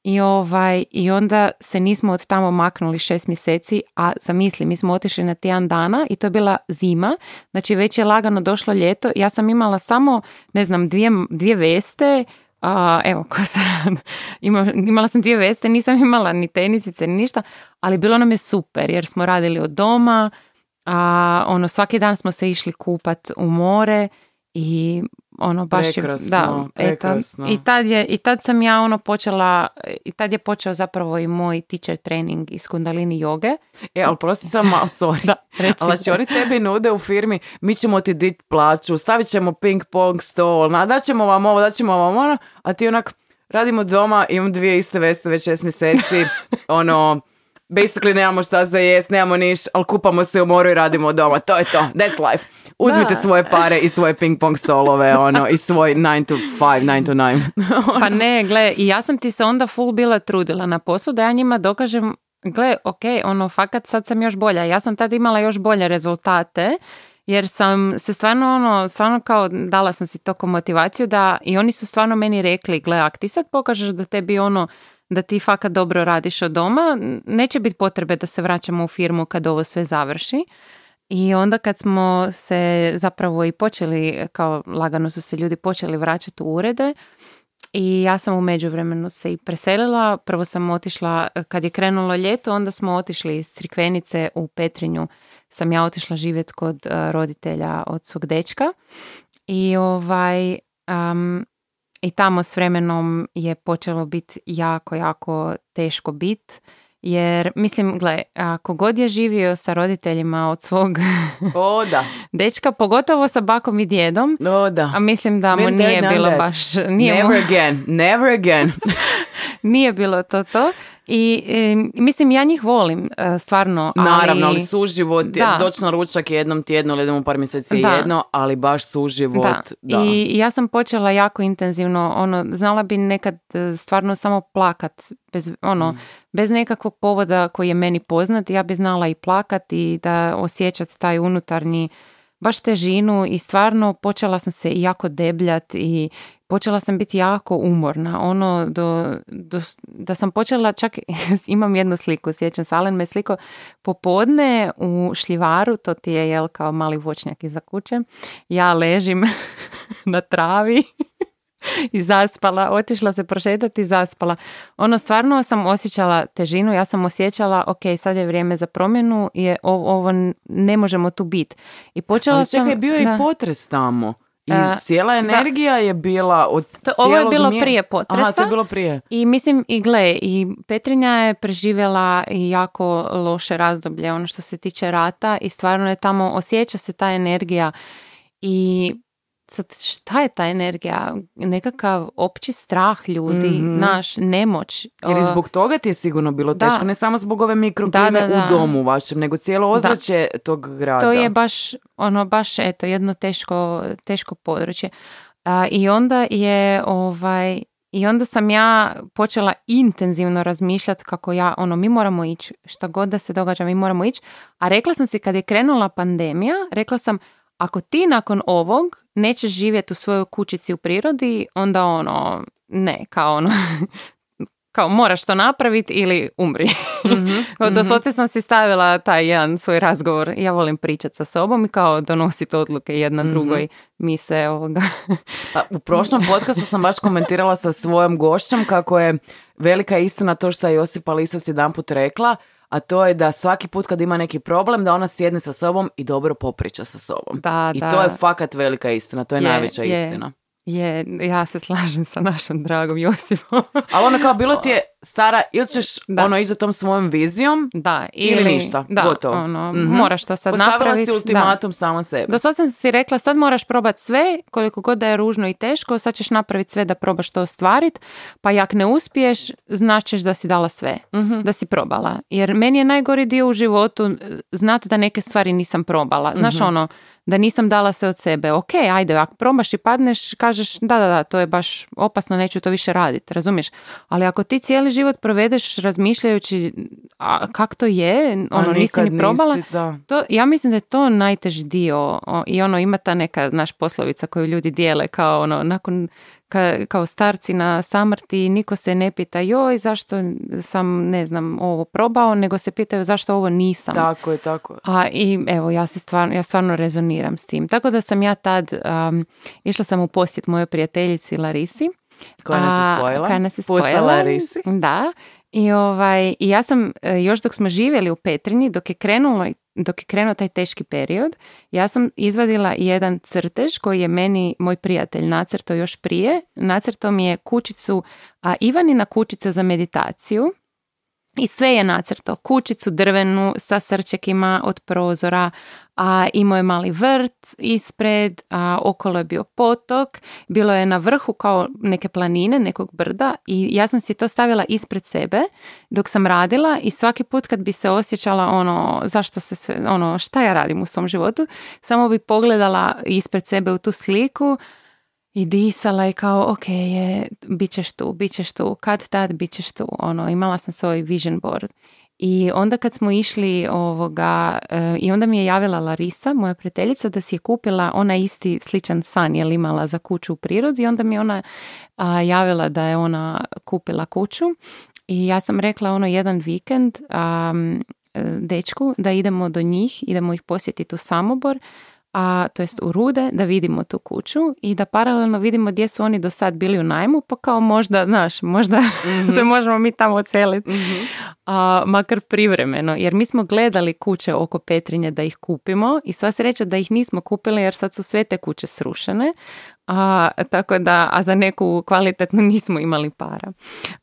i, ovaj, I onda se nismo od tamo maknuli šest mjeseci, a zamisli, mi smo otišli na tjedan dana i to je bila zima, znači već je lagano došlo ljeto. Ja sam imala samo, ne znam, dvije, dvije veste, a, evo, ko sad, ima, imala sam dvije veste, nisam imala ni tenisice, ni ništa, ali bilo nam je super jer smo radili od doma, a, ono, svaki dan smo se išli kupat u more i ono baš Prekrasno, je, da, eto, i tad je, i tad sam ja ono počela, i tad je počeo zapravo i moj teacher trening iz kundalini joge. E, ali prosti sam malo, sorry. Da, znači oni tebi nude u firmi, mi ćemo ti dit plaću, stavit ćemo ping pong stol, na, daćemo vam ovo, daćemo vam ono, a ti onak, radimo doma, imam dvije iste veste već šest mjeseci, ono, basically nemamo šta za jest, nemamo niš, ali kupamo se u moru i radimo doma, to je to, that's life. Uzmite Da. svoje pare i svoje ping pong stolove, ono, i svoj 9 to 5, 9 to 9. Pa ne, gle, i ja sam ti se onda full bila trudila na poslu da ja njima dokažem, gle, ok, ono, fakat sad sam još bolja. Ja sam tad imala još bolje rezultate, jer sam se stvarno, ono, stvarno kao dala sam si toko motivaciju da i oni su stvarno meni rekli, gle, ak ti sad pokažeš da tebi ono, da ti fakat dobro radiš od doma, neće biti potrebe da se vraćamo u firmu kad ovo sve završi. I onda kad smo se zapravo i počeli, kao lagano su se ljudi počeli vraćati u urede, i ja sam u međuvremenu se i preselila. Prvo sam otišla, kad je krenulo ljeto, onda smo otišli iz Crikvenice u Petrinju. Sam ja otišla živjeti kod eh, roditelja od svog dečka. I ovaj... am, i tamo s vremenom je počelo biti jako, jako teško bit. Jer, mislim, gle, ako god je živio sa roditeljima od svog O, da, dečka, pogotovo sa bakom i djedom, o, da. a mislim da mu nije bilo that. baš, nije mu, Never again, never again. nije bilo to to. I em, mislim, ja njih volim, e, stvarno. Ali, Naravno, ali suživot, Da. doći na ručak jednom tjedno ili idemo par mjeseci Da. jedno, ali baš suživot, Da. da. I ja sam počela jako intenzivno, ono, znala bi nekad e, stvarno samo plakat, bez, ono, Mm. bez nekakvog povoda koji je meni poznat, ja bi znala i plakat i da osjećati taj unutarnji baš težinu i stvarno počela sam se jako debljat i počela sam biti jako umorna. Ono, do, do, da sam počela, čak imam jednu sliku, sjećam se, Alen me sliko popodne u šljivaru, to ti je jel kao mali voćnjak iza kuće, ja ležim na travi i zaspala, otišla se prošetati i zaspala. Ono, stvarno sam osjećala težinu, ja sam osjećala, ok, sad je vrijeme za promjenu, je, ovo, ovo ne možemo tu biti. I počela Ali sam... čekaj, bio je i potres tamo. I E, cijela energija je bila od To- ovo je bilo mje- prije Aha, to potresa. je bilo prije. I mislim, i gle, i Petrinja je preživjela jako loše razdoblje, ono što se tiče rata i stvarno je tamo, osjeća se ta energija i sad šta je ta energija? Nekakav opći strah ljudi, Mhm. naš nemoć. Jer i zbog toga ti je sigurno bilo da. teško, ne samo zbog ove mikroklime Da, da, da. u domu vašem, nego cijelo ozračje tog grada. To je baš, ono, baš, eto, jedno teško, teško područje. A, I onda je, ovaj, i onda sam ja počela intenzivno razmišljati kako ja, ono, mi moramo ići, šta god da se događa, mi moramo ići. A rekla sam si kad je krenula pandemija, rekla sam, ako ti nakon ovog nećeš živjeti u svojoj kućici u prirodi, onda ono, ne, kao ono, kao moraš to napraviti ili umri. Kao Doslovce sam si stavila taj jedan svoj razgovor. Ja volim pričati sa sobom i kao donositi odluke jedna drugoj. Mi se ovoga... Pa, u prošlom podcastu sam baš komentirala sa svojom gošćom kako je velika istina to što je Josipa Lisac jedanput rekla, a to je da svaki put kad ima neki problem da ona sjedne sa sobom i dobro popriča sa sobom. Da, I da. to je fakat velika istina, to je, Je, najveća je. istina. Je, ja se slažem sa našom dragom Josipom. Ali ona kao bilo ti je stara, ili ćeš Da. ono ići za tom svojom vizijom, Da, Ili ništa, da, gotovo. Ono, Mhm. Moraš to sad postavila napraviti. si ultimatum sama sebi. Doslovce sam si rekla, sad moraš probati sve, koliko god da je ružno i teško, sad ćeš napraviti sve da probaš to ostvariti, pa jak ne uspiješ, značiš da si dala sve, Mhm. da si probala. Jer meni je najgori dio u životu e, znati da neke stvari nisam probala. Znaš Mhm. ono, da nisam dala se od sebe. Ok, ajde, ako probaš i padneš, kažeš da, da, da, to je baš opasno, neću to više raditi, razumiješ? Ali ako ti cijeli život provedeš razmišljajući a kak to je, A ono, nisi nikad ni probala. da. To, ja mislim da je to najteži dio o, i ono ima ta neka naš poslovica koju ljudi dijele kao ono nakon ka- kao starci na samrti niko se ne pita joj zašto sam ne znam ovo probao nego se pitaju zašto ovo nisam. Tako je, tako je. A i evo, ja, se stvarno, ja stvarno rezoniram s tim. Tako da sam ja tad, um, išla sam u posjet mojoj prijateljici Larisi. Koja nas je spojila. Koja nas je spojila. Larisi. Da. I, ovaj, I ja sam, e, još dok smo živjeli u Petrinji, dok je krenulo dok je krenuo taj teški period, ja sam izvadila jedan crtež koji je meni moj prijatelj nacrto još prije. Nacrto mi je kućicu, a Ivanina kućica za meditaciju. I sve je nacrto. Kućicu drvenu sa srčekima od prozora, a imao je mali vrt ispred, a okolo je bio potok, bilo je na vrhu kao neke planine, nekog brda i ja sam si to stavila ispred sebe dok sam radila i svaki put kad bi se osjećala ono, zašto se sve, ono, šta ja radim u svom životu, samo bi pogledala ispred sebe u tu sliku i disala i kao, ok, je, bit ćeš tu, bit ćeš tu, kad tad bit ćeš tu, ono, imala sam svoj vision board. I onda kad smo išli ovoga, e, i onda mi je javila Larisa, moja prijateljica, da si je kupila ona isti sličan san je imala za kuću u prirodi i onda mi je ona a, javila da je ona kupila kuću i ja sam rekla ono jedan vikend am, e, dečku da idemo do njih, idemo ih posjetiti u Samobor, a to jest u Rude, da vidimo tu kuću i da paralelno vidimo gdje su oni do sad bili u najmu, pa kao možda, znaš, možda se možemo mi tamo oceliti, a, makar privremeno, jer mi smo gledali kuće oko Petrinje da ih kupimo i sva sreća da ih nismo kupili jer sad su sve te kuće srušene, a, tako da, a za neku kvalitetnu nismo imali para.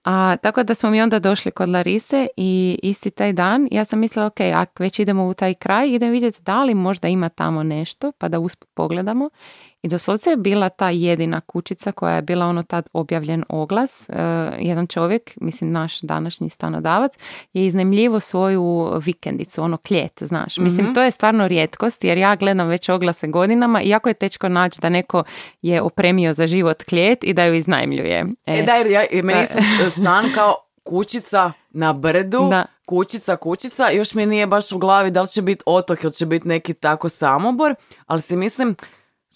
A, tako da smo mi onda došli kod Larise i isti taj dan ja sam mislila, ok, ako već idemo u taj kraj, idem vidjeti da li možda ima tamo nešto, pa da usput pogledamo. I doslovce je bila ta jedina kućica koja je bila ono tad objavljen oglas. E, jedan čovjek, mislim naš današnji stanodavac, je iznajmljivo svoju vikendicu, ono kljet, znaš. Mislim, to je stvarno rijetkost jer ja gledam već oglase godinama i jako je teško naći da neko je opremio za život kljet i da ju iznajmljuje. E, da, jer ja, meni se san kao kućica na brdu, Da. kućica, kućica, još mi nije baš u glavi da li će biti otok ili će biti neki tako samobor, ali si mislim,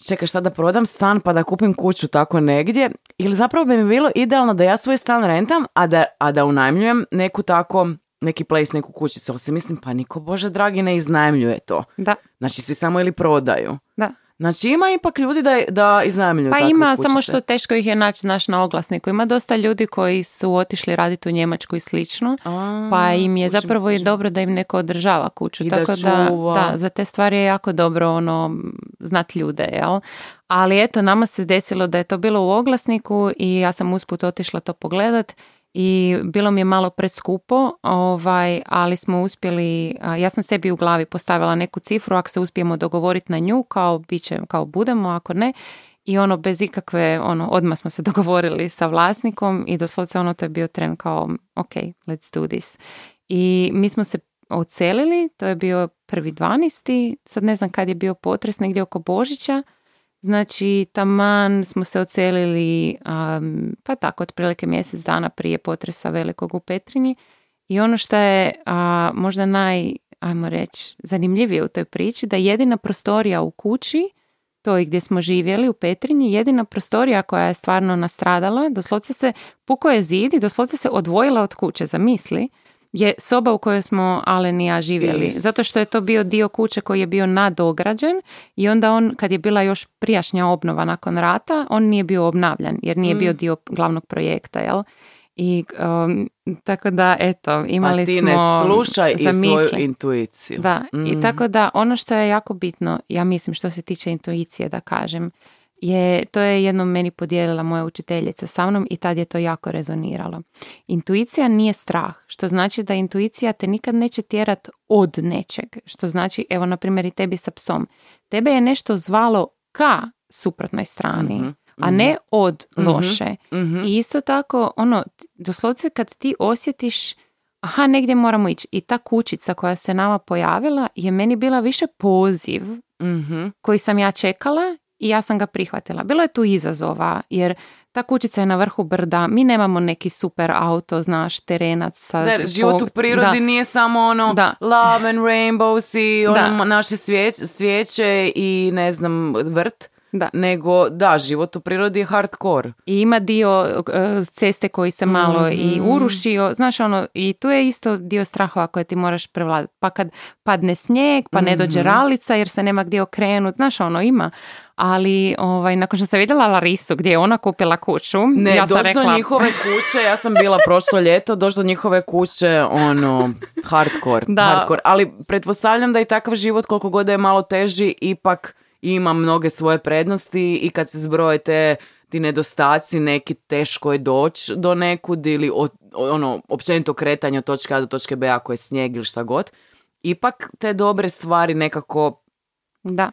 čekaj šta da prodam stan pa da kupim kuću tako negdje, ili zapravo bi mi bilo idealno da ja svoj stan rentam, a da, a da unajmljujem neku tako, neki place, neku kućicu, ali si mislim, pa niko Bože dragi ne iznajmljuje to. Da, Znači svi samo ili prodaju. da. Znači ima ipak ljudi da, da iznajmljuju Pa ima, kućice. samo što teško ih je naći znaš, na oglasniku. Ima dosta ljudi koji su otišli raditi u Njemačku i slično, A, pa im je zapravo i kužim. dobro da im neko održava kuću. I Tako da, čuva. da, za te stvari je jako dobro ono, znat ljude, jel? Ali eto, nama se desilo da je to bilo u oglasniku i ja sam usput otišla to pogledat i bilo mi je malo preskupo, ovaj, ali smo uspjeli, ja sam sebi u glavi postavila neku cifru, ako se uspijemo dogovoriti na nju, kao, bit će, kao budemo, ako ne, i ono bez ikakve, ono, odmah smo se dogovorili sa vlasnikom i doslovce ono to je bio tren kao, ok, let's do this. I mi smo se ocelili, to je bio prvi 12. Sad ne znam kad je bio potres, negdje oko Božića. Znači, taman smo se ocelili, um, pa tako, otprilike mjesec dana prije potresa velikog u Petrinji. I ono što je a, možda naj, ajmo reći, zanimljivije u toj priči, da jedina prostorija u kući, toj gdje smo živjeli u Petrinji, jedina prostorija koja je stvarno nastradala, doslovce se, puko je zid i doslovce se odvojila od kuće, zamisli, je soba u kojoj smo Alen i ja živjeli. Zato što je to bio dio kuće koji je bio nadograđen i onda on, kad je bila još prijašnja obnova nakon rata, on nije bio obnavljan jer nije Mm. bio dio glavnog projekta, jel? I um, tako da, eto, imali A ti smo ne slušaj i svoju intuiciju. Da, Mm. i tako da ono što je jako bitno, ja mislim što se tiče intuicije da kažem, je, to je jednom meni podijelila moja učiteljica sa mnom i tad je to jako rezoniralo. Intuicija nije strah, što znači da intuicija te nikad neće tjerat od nečeg, što znači, evo na primjer i tebi sa psom, tebe je nešto zvalo ka suprotnoj strani, Mhm, a ne od Mhm. loše. Mhm. I isto tako, ono, doslovce kad ti osjetiš aha, negdje moramo ići. I ta kućica koja se nama pojavila je meni bila više poziv Mhm. koji sam ja čekala i ja sam ga prihvatila. Bilo je tu izazova jer ta kućica je na vrhu brda, mi nemamo neki super auto, znaš, terenac. Sa Da, život u prirodi da. nije samo ono Da. love and rainbows i ono naše svijeć- svijeće i ne znam vrt, Da. nego da, život u prirodi je hardcore. I ima dio e, ceste koji se malo i Mhm. urušio, znaš ono, i tu je isto dio strahova koje ti moraš prevladati. Pa kad padne snijeg, pa ne dođe Mhm. ralica jer se nema gdje okrenut, znaš ono, ima. Ali ovaj, nakon što sam vidjela Larisu gdje je ona kupila kuću, Ne, ja sam rekla... do njihove kuće, ja sam bila prošlo ljeto, doći do njihove kuće, ono, hardcore, Da. hardcore. Ali pretpostavljam da i takav život, koliko god je malo teži, ipak ima mnoge svoje prednosti i kad se zbroje te ti nedostaci, neki teško je doći do nekud ili o- ono, općenito kretanje od točke A do točke B ako je snijeg ili šta god. Ipak te dobre stvari nekako Da.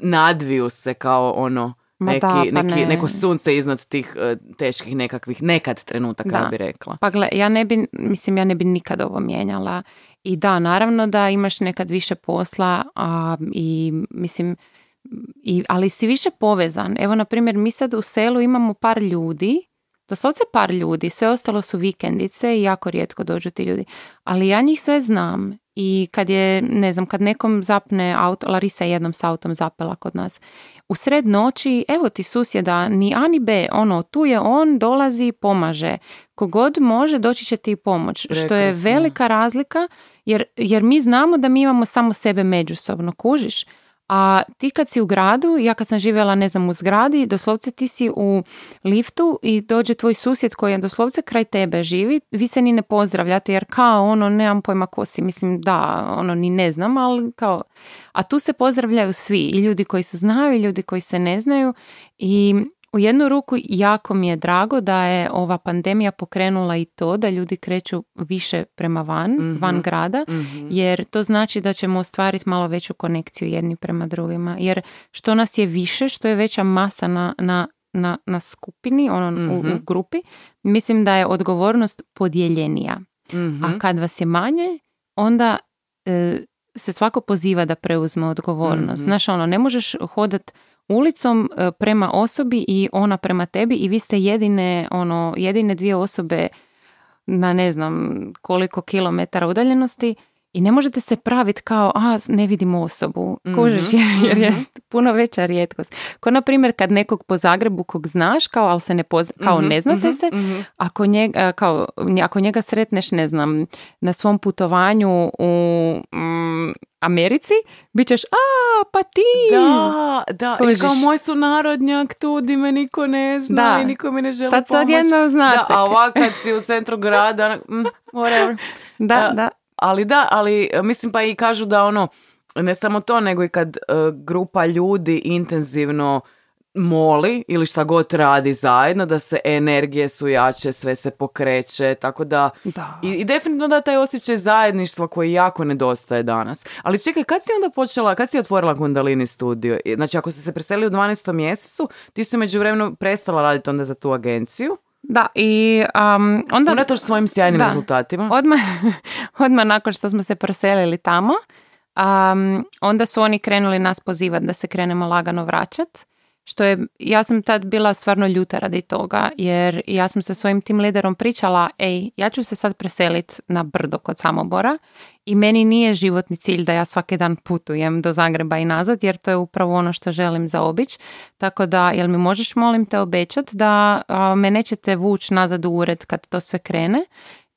Nadviju se kao ono Ma neki, da, pa neki, ne. neko sunce iznad tih eh, teških nekakvih nekad trenutaka, Da. ja bi rekla. Pa gle, ja ne bi, mislim, ja ne bi nikad ovo mijenjala. I da, naravno da imaš nekad više posla a, i mislim, i, ali si više povezan. Evo, na primjer, mi sad u selu imamo par ljudi, doslovce par ljudi, sve ostalo su vikendice i jako rijetko dođu ti ljudi. Ali ja njih sve znam i kad je, ne znam, kad nekom zapne auto, Larisa je jednom s autom zapela kod nas, u sred noći, evo ti susjeda, ni A ni B, ono, tu je on, dolazi, pomaže. Kogod može, doći će ti pomoć. Što je velika razlika, jer, jer mi znamo da mi imamo samo sebe međusobno, kužiš? A ti kad si u gradu, ja kad sam živjela, ne znam, u zgradi, doslovce ti si u liftu i dođe tvoj susjed koji je doslovce kraj tebe živi, vi se ni ne pozdravljate jer kao ono, nemam pojma ko si, mislim da, ono, ni ne znam, ali kao, a tu se pozdravljaju svi, i ljudi koji se znaju i ljudi koji se ne znaju i u jednu ruku jako mi je drago da je ova pandemija pokrenula i to da ljudi kreću više prema van, Mhm. van grada, Mhm. jer to znači da ćemo ostvariti malo veću konekciju jedni prema drugima. Jer što nas je više, što je veća masa na, na, na, na skupini, ono, u- u, Mhm. grupi, mislim da je odgovornost podijeljenija. Mhm. A kad vas je manje, onda e, se svako poziva da preuzme odgovornost. Mhm. Znaš, ono, ne možeš hodat ulicom e, prema osobi i ona prema tebi i vi ste jedine, ono, jedine dvije osobe na ne znam koliko kilometara udaljenosti i ne možete se praviti kao, a ne vidim osobu, kužiš, jer, jer je puno veća rijetkost. Ko na primjer kad nekog po Zagrebu kog znaš, kao, ali se ne pozna, kao Mhm, ne znate mhm, se, mhm. ako njega, kao, ako njega sretneš, ne znam, na svom putovanju u mm, Americi, bit ćeš, a, pa ti! Da, da, i kao moj su narodnjak tu di me niko ne zna Da. i niko mi ne želi Sad pomoć. odjednom znate. Da, a ovak kad si u centru grada, mm, whatever. Da, A, da. Ali da, ali e, mislim pa i kažu da ono, ne samo to, nego i kad e, grupa ljudi intenzivno moli ili šta god radi zajedno, da se energije su jače, sve se pokreće, tako da... Da. I, I definitivno da taj osjećaj zajedništva koji jako nedostaje danas. Ali čekaj, kad si onda počela, kad si otvorila Kundalini studio? Znači, ako si se preselio u 12. mjesecu, ti si međuvremenu prestala raditi onda za tu agenciju, Da, i um, onda... unatoč svojim sjajnim Da. rezultatima. Odmah, odmah nakon što smo se preselili tamo, um, onda su oni krenuli nas pozivati da se krenemo lagano vraćat. Što je, ja sam tad bila stvarno ljuta radi toga, jer ja sam sa svojim tim liderom pričala, ej, ja ću se sad preselit na brdo kod Samobora i meni nije životni cilj da ja svaki dan putujem do Zagreba i nazad, jer to je upravo ono što želim zaobići. Tako da, jel mi možeš, molim te, obećat da a, me nećete vući nazad u ured kad to sve krene,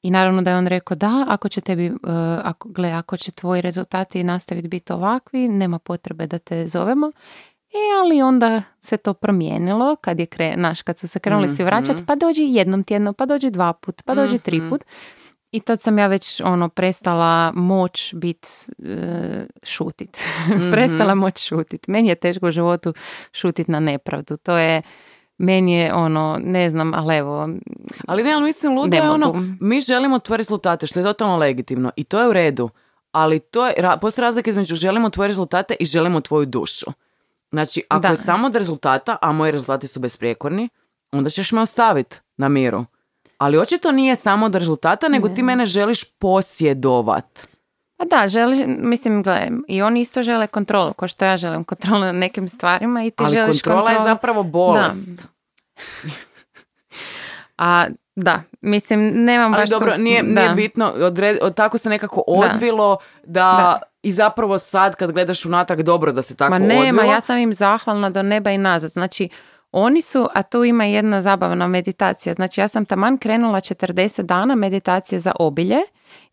i naravno da je on rekao da, ako će tebi, e, ako, gle, ako će tvoji rezultati nastaviti biti ovakvi, nema potrebe da te zovemo. E, ali onda se to promijenilo kad je kre, naš, kad su se krenuli svi vraćati, pa dođi jednom tjedno, pa dođi dva put, pa dođi tri put. I tad sam ja već ono prestala moć bit e, šutit. prestala moć šutit. Meni je teško u životu šutit na nepravdu. To je meni je ono, ne znam, ali evo, Ali ne, ali mislim, ludo je ono, mi želimo tvoje rezultate, što je totalno legitimno i to je u redu. Ali to je, postoji razlika između želimo tvoje rezultate i želimo tvoju dušu. Znači, ako Da. je samo od rezultata, a moji rezultati su besprijekorni, onda ćeš me ostaviti na miru. Ali očito nije samo od rezultata, nego ti mene želiš posjedovat. Pa da, želi, mislim, gle, i oni isto žele kontrolu, kao što ja želim kontrolu nad nekim stvarima i ti Ali želiš kontrola je zapravo bolest. A da, mislim, nemam Ali baš tu- dobro, nije, da. nije bitno, odred, od, tako se nekako odvilo da, Da. I zapravo sad kad gledaš unatrag dobro da se tako Ma nema, odvilo. ja sam im zahvalna do neba i nazad. Znači, oni su, a tu ima jedna zabavna meditacija. Znači, ja sam taman krenula 40 dana meditacije za obilje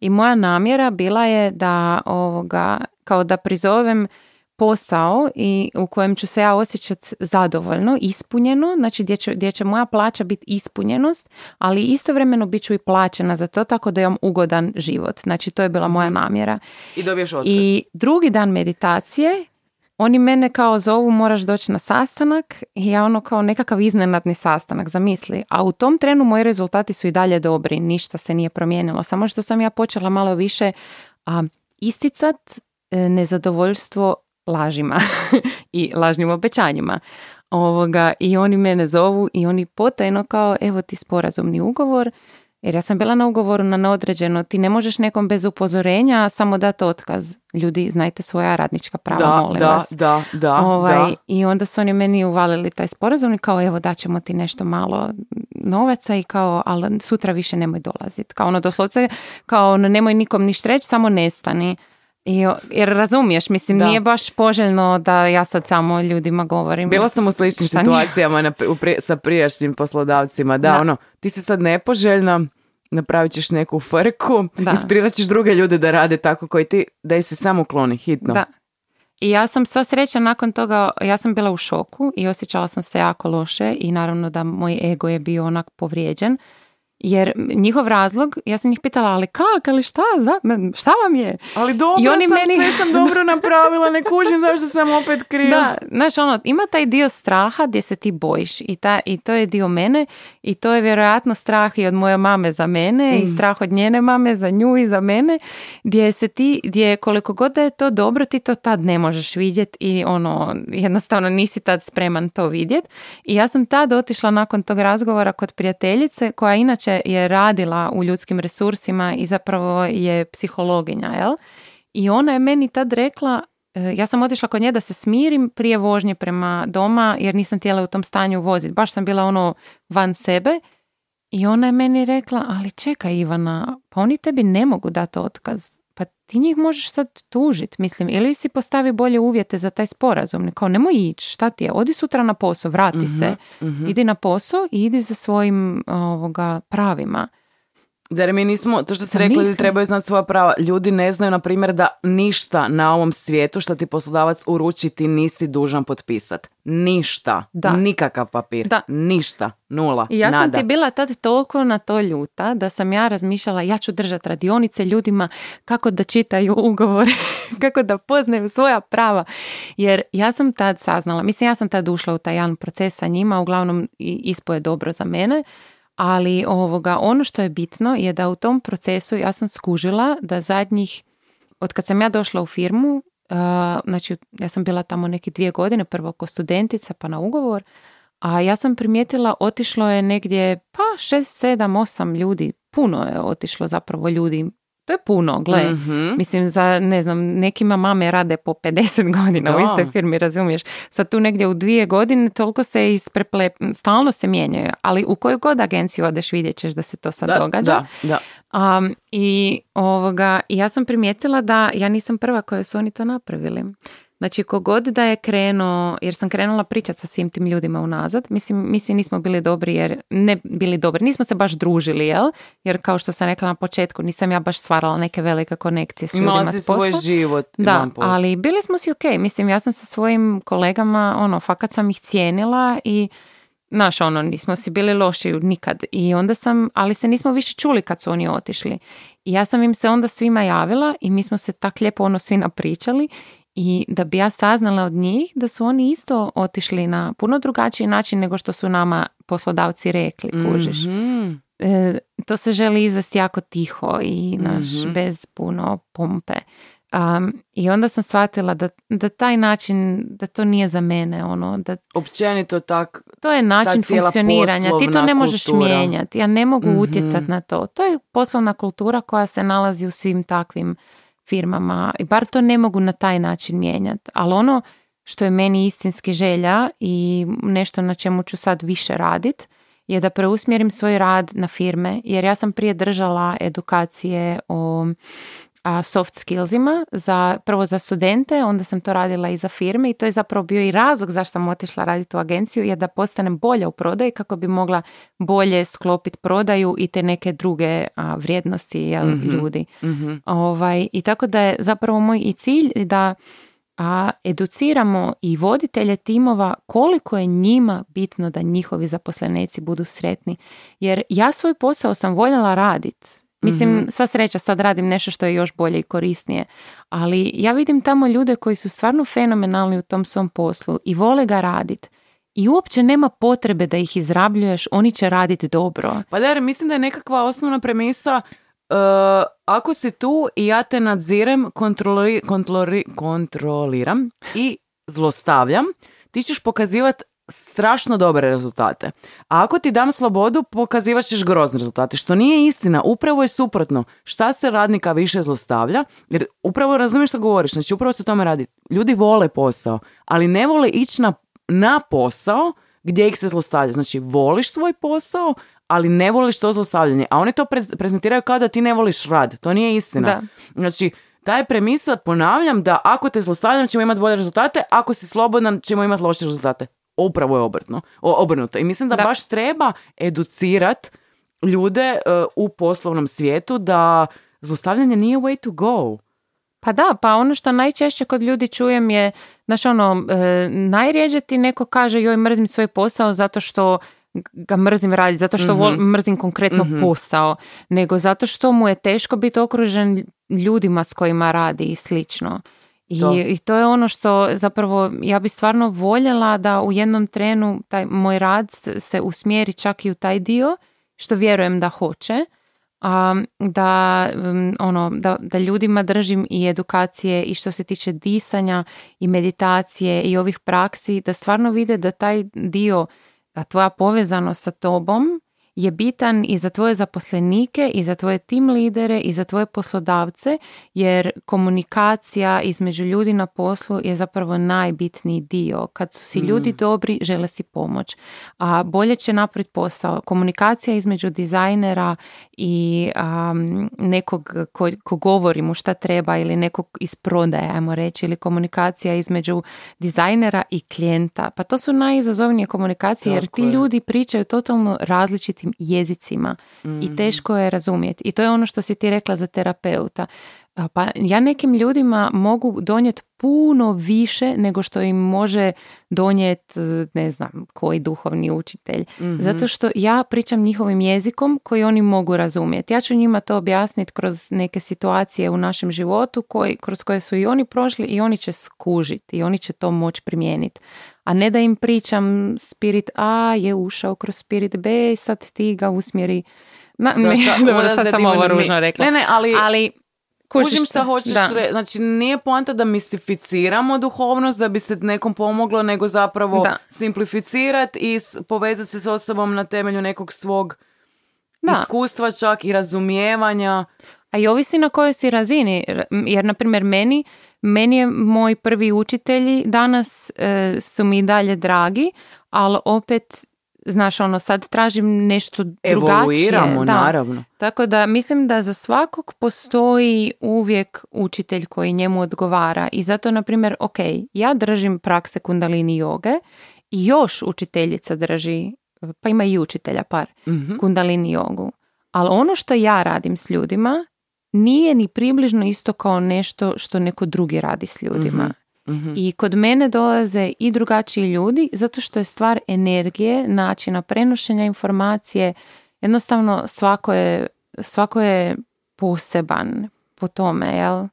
i moja namjera bila je da ovoga, kao da prizovem posao i u kojem ću se ja osjećati zadovoljno, ispunjeno, znači gdje će, gdje će moja plaća biti ispunjenost, ali istovremeno bit ću i plaćena za to tako da imam ugodan život. Znači to je bila moja namjera. I dobiješ otkaz. I drugi dan meditacije, oni mene kao zovu moraš doći na sastanak i ja ono kao nekakav iznenadni sastanak, zamisli. A u tom trenu moji rezultati su i dalje dobri, ništa se nije promijenilo. Samo što sam ja počela malo više a, isticat e, nezadovoljstvo lažima i lažnim obećanjima. Ovoga, I oni mene zovu i oni potajno kao evo ti sporazumni ugovor jer ja sam bila na ugovoru na neodređeno, ti ne možeš nekom bez upozorenja samo dati otkaz. Ljudi, znajte svoja radnička prava, da, molim da, vas. da, da, Ovaj, da. I onda su oni meni uvalili taj sporazum i kao evo daćemo ti nešto malo novaca i kao ali sutra više nemoj dolaziti. Kao ono doslovce kao ono, nemoj nikom ništa reći, samo nestani. I, jer razumiješ, mislim, Da. nije baš poželjno da ja sad samo ljudima govorim. Bila sam u sličnim situacijama na, u pri- sa prijašnjim poslodavcima. Da, Da. ono, ti si sad nepoželjna, napravit ćeš neku frku, Da. inspirirat ćeš druge ljude da rade tako koji ti, da se samo ukloni, hitno. Da. I ja sam sva sreća nakon toga, ja sam bila u šoku i osjećala sam se jako loše i naravno da moj ego je bio onak povrijeđen. Jer njihov razlog, ja sam njih pitala, ali kak, ali šta, za, šta vam je? Ali dobro I oni sam, meni- sve sam dobro napravila, ne kužim zašto sam opet kriva. Da, znaš ono, ima taj dio straha gdje se ti bojiš i, ta, i to je dio mene i to je vjerojatno strah i od moje mame za mene i strah od njene mame za nju i za mene gdje se ti, gdje koliko god da je to dobro ti to tad ne možeš vidjeti i ono jednostavno nisi tad spreman to vidjeti i ja sam tad otišla nakon tog razgovora kod prijateljice koja inače je radila u ljudskim resursima i zapravo je psihologinja, jel? I ona je meni tad rekla, e, ja sam otišla kod nje da se smirim prije vožnje prema doma jer nisam htjela u tom stanju voziti. Baš sam bila ono van sebe i ona je meni rekla, ali čekaj Ivana, pa oni tebi ne mogu dati otkaz. Ti njih možeš sad tužit, mislim, ili si postavi bolje uvjete za taj sporazum. Kao nemoj ići, šta ti je, odi sutra na posao, vrati se, mhm. idi na posao i idi za svojim ovoga pravima. Jer mi nismo, to što ste Da rekli, mislim. ljudi trebaju znati svoja prava. Ljudi ne znaju, na primjer, da ništa na ovom svijetu što ti poslodavac uruči ti nisi dužan potpisat. Ništa. Da. Nikakav papir. Da. Ništa. Nula. I ja sam Nada. ti bila tad toliko na to ljuta da sam ja razmišljala ja ću držati radionice ljudima kako da čitaju ugovore, kako da poznaju svoja prava. Jer ja sam tad saznala, mislim ja sam tad ušla u taj jedan proces sa njima, uglavnom ispo je dobro za mene, ali ovoga, ono što je bitno je da u tom procesu ja sam skužila da zadnjih, od kad sam ja došla u firmu, uh, znači ja sam bila tamo neke dvije godine, prvo ko studentica pa na ugovor, a ja sam primijetila otišlo je negdje pa šest, sedam, osam ljudi, puno je otišlo zapravo ljudi, to je puno, gle. Mhm. Mislim, za, ne znam, nekima mame rade po 50 godina u Da. istoj firmi, razumiješ? Sad tu negdje u dvije godine toliko se ispreple, stalno se mijenjaju, ali u koju god agenciju odeš vidjet ćeš da se to sad Da, događa. Da, da. Um, I ovoga, ja sam primijetila da ja nisam prva koja su oni to napravili. Znači, kogod da je krenuo, jer sam krenula pričati sa svim tim ljudima unazad, mislim, mislim nismo bili dobri jer, ne bili dobri, nismo se baš družili, jel? Jer kao što sam rekla na početku, nisam ja baš stvarala neke velike konekcije s ljudima Imala si s posla. svoj život Da, ali bili smo si ok. Mislim, ja sam sa svojim kolegama, ono, fakat sam ih cijenila i Znaš, ono, nismo si bili loši nikad. I onda sam, ali se nismo više čuli kad su oni otišli. I ja sam im se onda svima javila i mi smo se tak lijepo ono svi napričali i da bi ja saznala od njih da su oni isto otišli na puno drugačiji način nego što su nama poslodavci rekli, kužiš. Mhm. E, to se želi izvesti jako tiho i naš, Mhm. bez puno pompe. Um, I onda sam shvatila da, da taj način, da to nije za mene, ono, da Općenito tak, to je način funkcioniranja. Ti to ne možeš kultura. mijenjati. Ja ne mogu Mhm. utjecati na to. To je poslovna kultura koja se nalazi u svim takvim firmama. I bar to ne mogu na taj način mijenjati. Ali ono što je meni istinski želja i nešto na čemu ću sad više radit je da preusmjerim svoj rad na firme, jer ja sam prije držala edukacije o soft skillsima, za, prvo za studente, onda sam to radila i za firme i to je zapravo bio i razlog zašto sam otišla raditi u agenciju, je da postanem bolja u prodaji kako bi mogla bolje sklopiti prodaju i te neke druge a, vrijednosti jel, Mhm. ljudi. Mhm. Ovaj, I tako da je zapravo moj i cilj da a, educiramo i voditelje timova koliko je njima bitno da njihovi zaposlenici budu sretni. Jer ja svoj posao sam voljela raditi. Mislim, Mhm. sva sreća sad radim nešto što je još bolje i korisnije. Ali ja vidim tamo ljude koji su stvarno fenomenalni u tom svom poslu i vole ga raditi. I uopće nema potrebe da ih izrabljuješ, oni će raditi dobro. Pa da, jer mislim da je nekakva osnovna premisa uh, ako si tu i ja te nadzirem, kontroli, kontroli- kontroliram i zlostavljam, ti ćeš pokazivati strašno dobre rezultate. A ako ti dam slobodu, pokazivat ćeš grozne rezultate, što nije istina. Upravo je suprotno. Šta se radnika više zlostavlja? Jer upravo razumiješ što govoriš, znači upravo se o tome radi. Ljudi vole posao, ali ne vole ići na, na posao gdje ih se zlostavlja. Znači, voliš svoj posao, ali ne voliš to zlostavljanje. A oni to pre- prezentiraju kao da ti ne voliš rad. To nije istina. Da. Znači, ta je premisa, ponavljam, da ako te zlostavljam ćemo imati bolje rezultate, ako si slobodan ćemo imati loše rezultate. Upravo je obrtno, o, obrnuto. I mislim da, Da. baš treba educirat ljude e, u poslovnom svijetu da zlostavljanje nije way to go. Pa da, pa ono što najčešće kod ljudi čujem je, znaš ono, e, najrijeđe ti neko kaže joj mrzim svoj posao zato što ga mrzim raditi, zato što vol- mrzim konkretno Mhm. posao, nego zato što mu je teško biti okružen ljudima s kojima radi i slično. I To. I to je ono što zapravo ja bi stvarno voljela da u jednom trenu taj moj rad se, usmjeri čak i u taj dio, što vjerujem da hoće, a, da, ono, da, da ljudima držim i edukacije i što se tiče disanja i meditacije i ovih praksi, da stvarno vide da taj dio, a tvoja povezanost sa tobom je bitan i za tvoje zaposlenike i za tvoje tim lidere i za tvoje poslodavce jer komunikacija između ljudi na poslu je zapravo najbitniji dio. Kad su si ljudi dobri, žele si pomoć. A bolje će napraviti posao. Komunikacija između dizajnera i am, nekog ko, ko govori mu šta treba ili nekog iz prodaje, ajmo reći, ili komunikacija između dizajnera i klijenta. Pa to su najizazovnije komunikacije jer Tako ti je. ljudi pričaju totalno različitim jezicima i teško je razumjeti. I to je ono što si ti rekla za terapeuta. Pa ja nekim ljudima mogu donijeti puno više nego što im može donijeti, ne znam, koji duhovni učitelj. Zato što ja pričam njihovim jezikom koji oni mogu razumjeti. Ja ću njima to objasniti kroz neke situacije u našem životu koji, kroz koje su i oni prošli i oni će skužiti i oni će to moći primijeniti. A ne da im pričam spirit A je ušao kroz spirit B i sad ti ga usmjeri. Na, Da, me- sad- dobro, sad sam ovo ružno rekla. Ne, ne, ali- ali kužiš Kužim šta hoćeš da. reći. Znači, nije poanta da mistificiramo duhovnost da bi se nekom pomoglo, nego zapravo Da. simplificirati i povezati se s osobom na temelju nekog svog Da. iskustva čak i razumijevanja. A i ovisi na kojoj si razini, jer na primjer meni, meni je moji prvi učitelji danas e, su mi i dalje dragi, ali opet znaš ono sad tražim nešto drugačije. Evoluiramo, Da. naravno. Tako da mislim da za svakog postoji uvijek učitelj koji njemu odgovara i zato na primjer ok, ja držim prakse kundalini joge i još učiteljica drži, pa ima i učitelja par, Mhm. kundalini jogu. Ali ono što ja radim s ljudima nije ni približno isto kao nešto što neko drugi radi s ljudima. Mhm. I kod mene dolaze i drugačiji ljudi zato što je stvar energije, načina prenošenja informacije, jednostavno svako je, svako je poseban po tome, jel?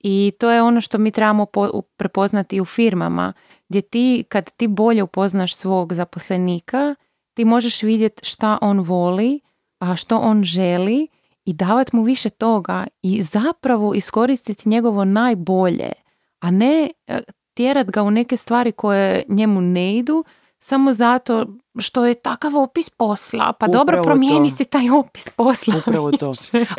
I to je ono što mi trebamo po- prepoznati u firmama, gdje ti, kad ti bolje upoznaš svog zaposlenika, ti možeš vidjeti šta on voli, a što on želi i davati mu više toga i zapravo iskoristiti njegovo najbolje, a ne e, tjerat ga u neke stvari koje njemu ne idu, samo zato što je takav opis posla. Pa dobro, Upravo promijeni to. si taj opis posla. Upravo to.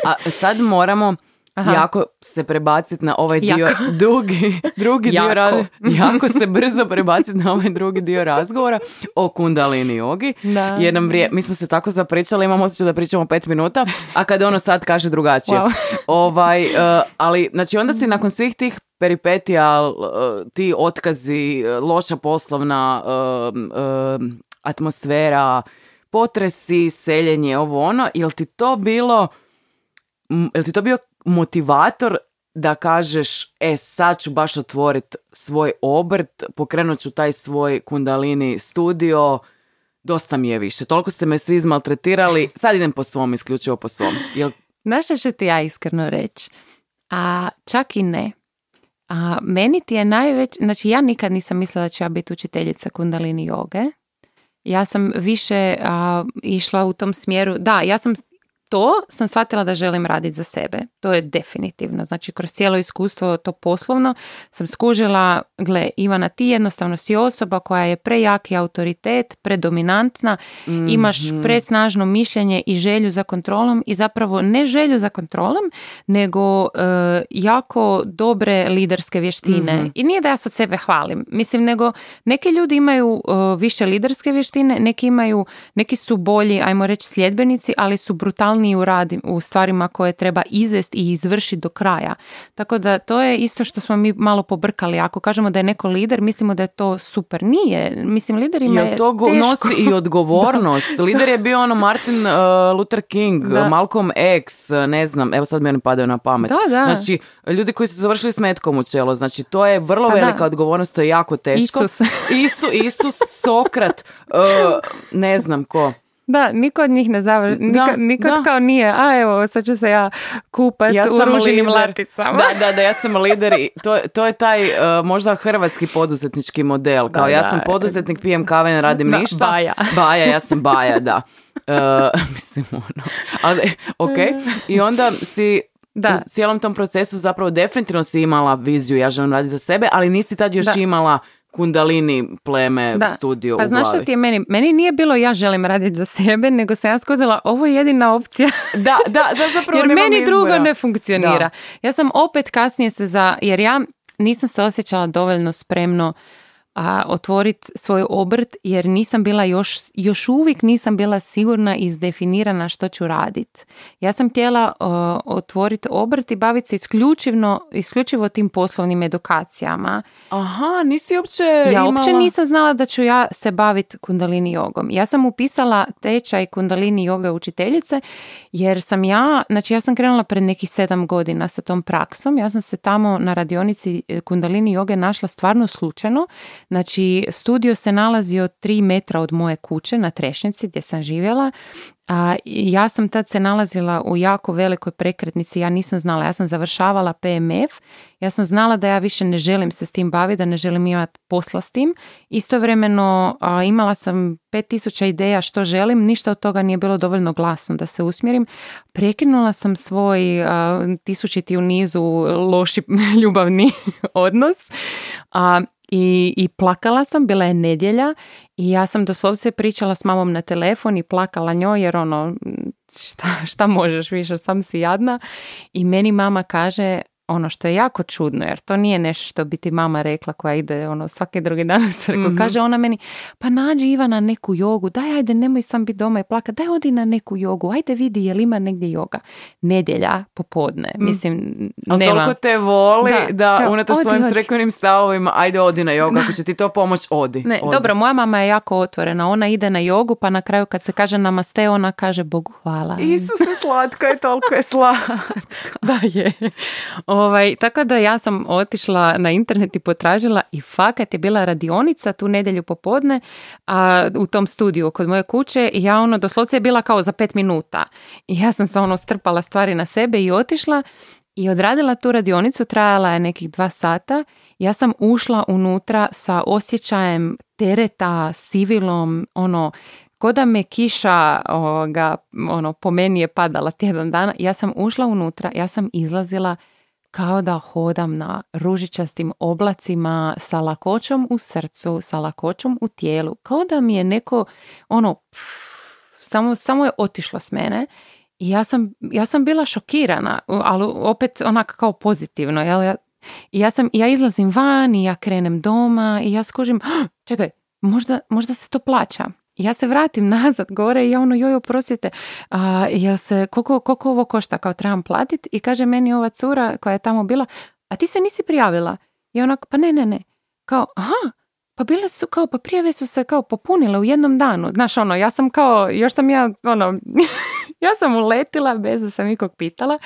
A sad moramo Aha. jako se prebaciti na ovaj dio Jako. drugi, drugi dio Jako. ra- jako se brzo prebaciti na ovaj drugi dio razgovora o kundalini jogi. Da. Jer nam vrije, mi smo se tako zapričali, imamo osjećaj da pričamo pet minuta, a kad ono sad kaže drugačije. Wow. Ovaj, e, ali, znači onda si nakon svih tih peripetija, e, ti otkazi, e, loša poslovna e, atmosfera, potresi, seljenje, ovo ono, jel ti to bilo, jel ti to bio motivator da kažeš, e sad ću baš otvorit svoj obrt, pokrenut ću taj svoj kundalini studio, dosta mi je više, toliko ste me svi izmaltretirali, sad idem po svom, isključivo po svom. Jel Znaš što ću ti ja iskreno reći? A čak i ne. A meni ti je najveć, znači ja nikad nisam mislila da ću ja biti učiteljica kundalini joge. Ja sam više a, išla u tom smjeru, da, ja sam to sam shvatila da želim raditi za sebe. To je definitivno. Znači, kroz cijelo iskustvo to poslovno sam skužila, gle, Ivana, ti jednostavno si osoba koja je prejaki autoritet, predominantna, imaš presnažno mišljenje i želju za kontrolom i zapravo ne želju za kontrolom, nego e, jako dobre liderske vještine. I nije da ja sad sebe hvalim, mislim, nego neki ljudi imaju e, više liderske vještine, neki imaju, neki su bolji, ajmo reći, sljedbenici, ali su brutalniji u radi, u stvarima koje treba izvesti i izvršiti do kraja. Tako da to je isto što smo mi malo pobrkali. Ako kažemo da je neko lider, mislimo da je to super. Nije. Mislim, liderima je Jel to teško. nosi i odgovornost? Lider je bio ono Martin uh, Luther King, Da. Malcolm X, uh, ne znam, evo sad mi oni padaju na pamet. Da, da. Znači, ljudi koji su završili s metkom u čelo, znači to je vrlo Pa da. velika odgovornost, to je jako teško. Isus. Isu, Isus, Sokrat, uh, ne znam ko. Da, niko od njih ne završi, Da, niko, niko da. kao nije, a evo, sad ću se ja kupat Ja u ružinim lider. laticama. Da, da, da, ja sam lider i to, to je taj uh, možda hrvatski poduzetnički model. Kao Da, ja da. sam poduzetnik, pijem kave, ne radim Da, ništa. baja. Baja, ja sam baja, da. Uh, mislim, ono. Ali, ok. I onda si Da. u cijelom tom procesu zapravo definitivno si imala viziju, ja želim raditi za sebe, ali nisi tad još Da. imala kundalini pleme Da. studio Pa u znaš šta ti je meni? Meni nije bilo ja želim raditi za sebe, nego sam ja skozila, ovo je jedina opcija. Da, da, da, zapravo jer meni drugo izbora. ne funkcionira. Da. Ja sam opet kasnije se za, jer ja nisam se osjećala dovoljno spremno a, otvoriti svoj obrt jer nisam bila još, još uvijek nisam bila sigurna i izdefinirana što ću raditi. Ja sam htjela otvoriti obrt i baviti se isključivo, isključivo tim poslovnim edukacijama. Aha, nisi uopće Ja imala... uopće nisam znala da ću ja se baviti kundalini jogom. Ja sam upisala tečaj kundalini joga učiteljice jer sam ja, znači ja sam krenula pred nekih sedam godina sa tom praksom. Ja sam se tamo na radionici e, kundalini joge našla stvarno slučajno. Znači studio se nalazio tri metra od moje kuće na Trešnjici gdje sam živjela. A ja sam tad se nalazila u jako velikoj prekretnici, ja nisam znala, ja sam završavala PMF, ja sam znala da ja više ne želim se s tim baviti, da ne želim imati posla s tim. Istovremeno a, imala sam 5000 ideja što želim, ništa od toga nije bilo dovoljno glasno da se usmjerim. Prekinula sam svoj a, tisućiti u nizu loši ljubavni odnos. A, i, I plakala sam, bila je nedjelja i ja sam doslovce pričala s mamom na telefon i plakala njoj jer ono, šta, šta možeš više, sam si jadna. I meni mama kaže, ono što je jako čudno, jer to nije nešto što bi ti mama rekla koja ide ono svaki drugi dan u crkvu. Mhm. Kaže ona meni, pa nađi Ivana neku jogu, daj ajde nemoj sam biti doma i plakat, daj odi na neku jogu, ajde vidi jel ima negdje joga. Nedjelja, popodne, mislim, Mm. Ali nema. toliko te voli da, Da, unatoč svojim crkvenim stavovima, ajde odi na jogu, ako će ti to pomoć, odi. Ne, odi. dobro, moja mama je jako otvorena. Ona ide na jogu, pa na kraju kad se kaže namaste, ona kaže Bogu hvala. Isuse, slatka je, toliko je slatka. da je. Ovaj, tako da ja sam otišla na internet i potražila i fakat je bila radionica tu nedjelju popodne a, u tom studiju kod moje kuće i ja ono doslovce je bila kao za pet minuta. I ja sam se ono strpala stvari na sebe i otišla i odradila tu radionicu, trajala je nekih dva sata. Ja sam ušla unutra sa osjećajem tereta, sivilom, ono, ko da me kiša ovoga, ono, po meni je padala tjedan dana. Ja sam ušla unutra, ja sam izlazila kao da hodam na ružičastim oblacima sa lakoćom u srcu, sa lakoćom u tijelu. Kao da mi je neko, ono, pff, samo, samo je otišlo s mene I ja sam, ja sam bila šokirana, ali opet onak kao pozitivno. Jel? Ja, ja, sam, ja izlazim van i ja krenem doma i ja skužim, "Ah, čekaj, možda, možda se to plaća. Ja se vratim nazad gore i ja ono, joj, oprostite, a, jel se, koliko, koliko ovo košta, kao trebam platiti? I kaže meni ova cura koja je tamo bila, a ti se nisi prijavila? I onak, pa ne, ne, ne. Kao, aha, pa bile su kao, pa prijave su se kao popunile u jednom danu. Znaš, ono, ja sam kao, još sam ja, ono, ja sam uletila bez da sam ikog pitala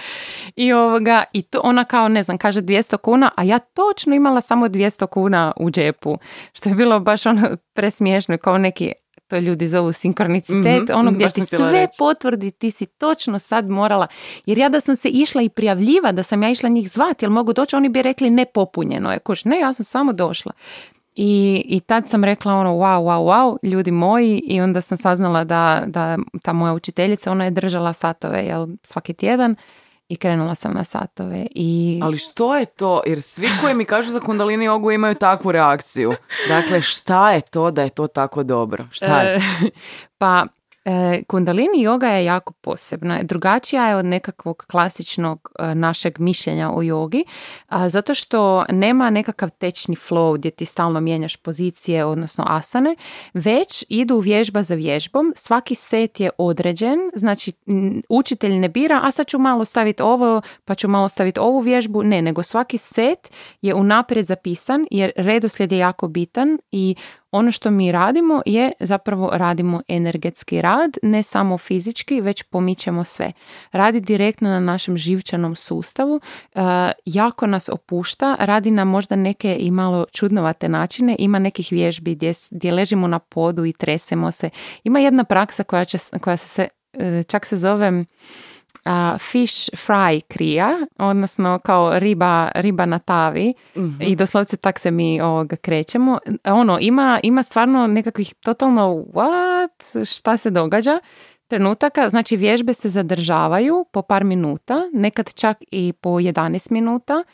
i ovoga, i to ona kao, ne znam, kaže 200 kuna, a ja točno imala samo 200 kuna u džepu, što je bilo baš ono presmiješno, kao neki, to ljudi zovu sinkronicitet, Mhm, ono gdje baš ti sve reći. potvrdi, ti si točno sad morala, jer ja da sam se išla i prijavljiva, da sam ja išla njih zvati, jel mogu doći, oni bi rekli nepopunjeno je, kuš, ne, ja sam samo došla. I, I tad sam rekla ono wow, wow, wow, ljudi moji i onda sam saznala da, da ta moja učiteljica, ona je držala satove jel, svaki tjedan i krenula sam na satove i Ali što je to? Jer svi koji mi kažu za kundalini jogu imaju takvu reakciju. Dakle, šta je to da je to tako dobro? Šta je? Pa kundalini joga je jako posebna. Drugačija je od nekakvog klasičnog e, našeg mišljenja o jogi, zato što nema nekakav tečni flow gdje ti stalno mijenjaš pozicije, odnosno asane, već idu vježba za vježbom. Svaki set je određen, znači učitelj ne bira, a sad ću malo staviti ovo, pa ću malo staviti ovu vježbu. Ne, nego svaki set je unaprijed zapisan jer redoslijed je jako bitan i ono što mi radimo je zapravo radimo energetski rad, ne samo fizički, već pomičemo sve. Radi direktno na našem živčanom sustavu, e, jako nas opušta, radi na možda neke i malo čudnovate načine, ima nekih vježbi gdje, gdje ležimo na podu i tresemo se. Ima jedna praksa koja, će, koja se, se e, čak se zove a, fish fry krija, odnosno kao riba, riba na tavi. I doslovce tak se mi ovoga krećemo. Ono, ima, ima stvarno nekakvih totalno what, šta se događa? Trenutaka, znači vježbe se zadržavaju po par minuta, nekad čak i po 11 minuta.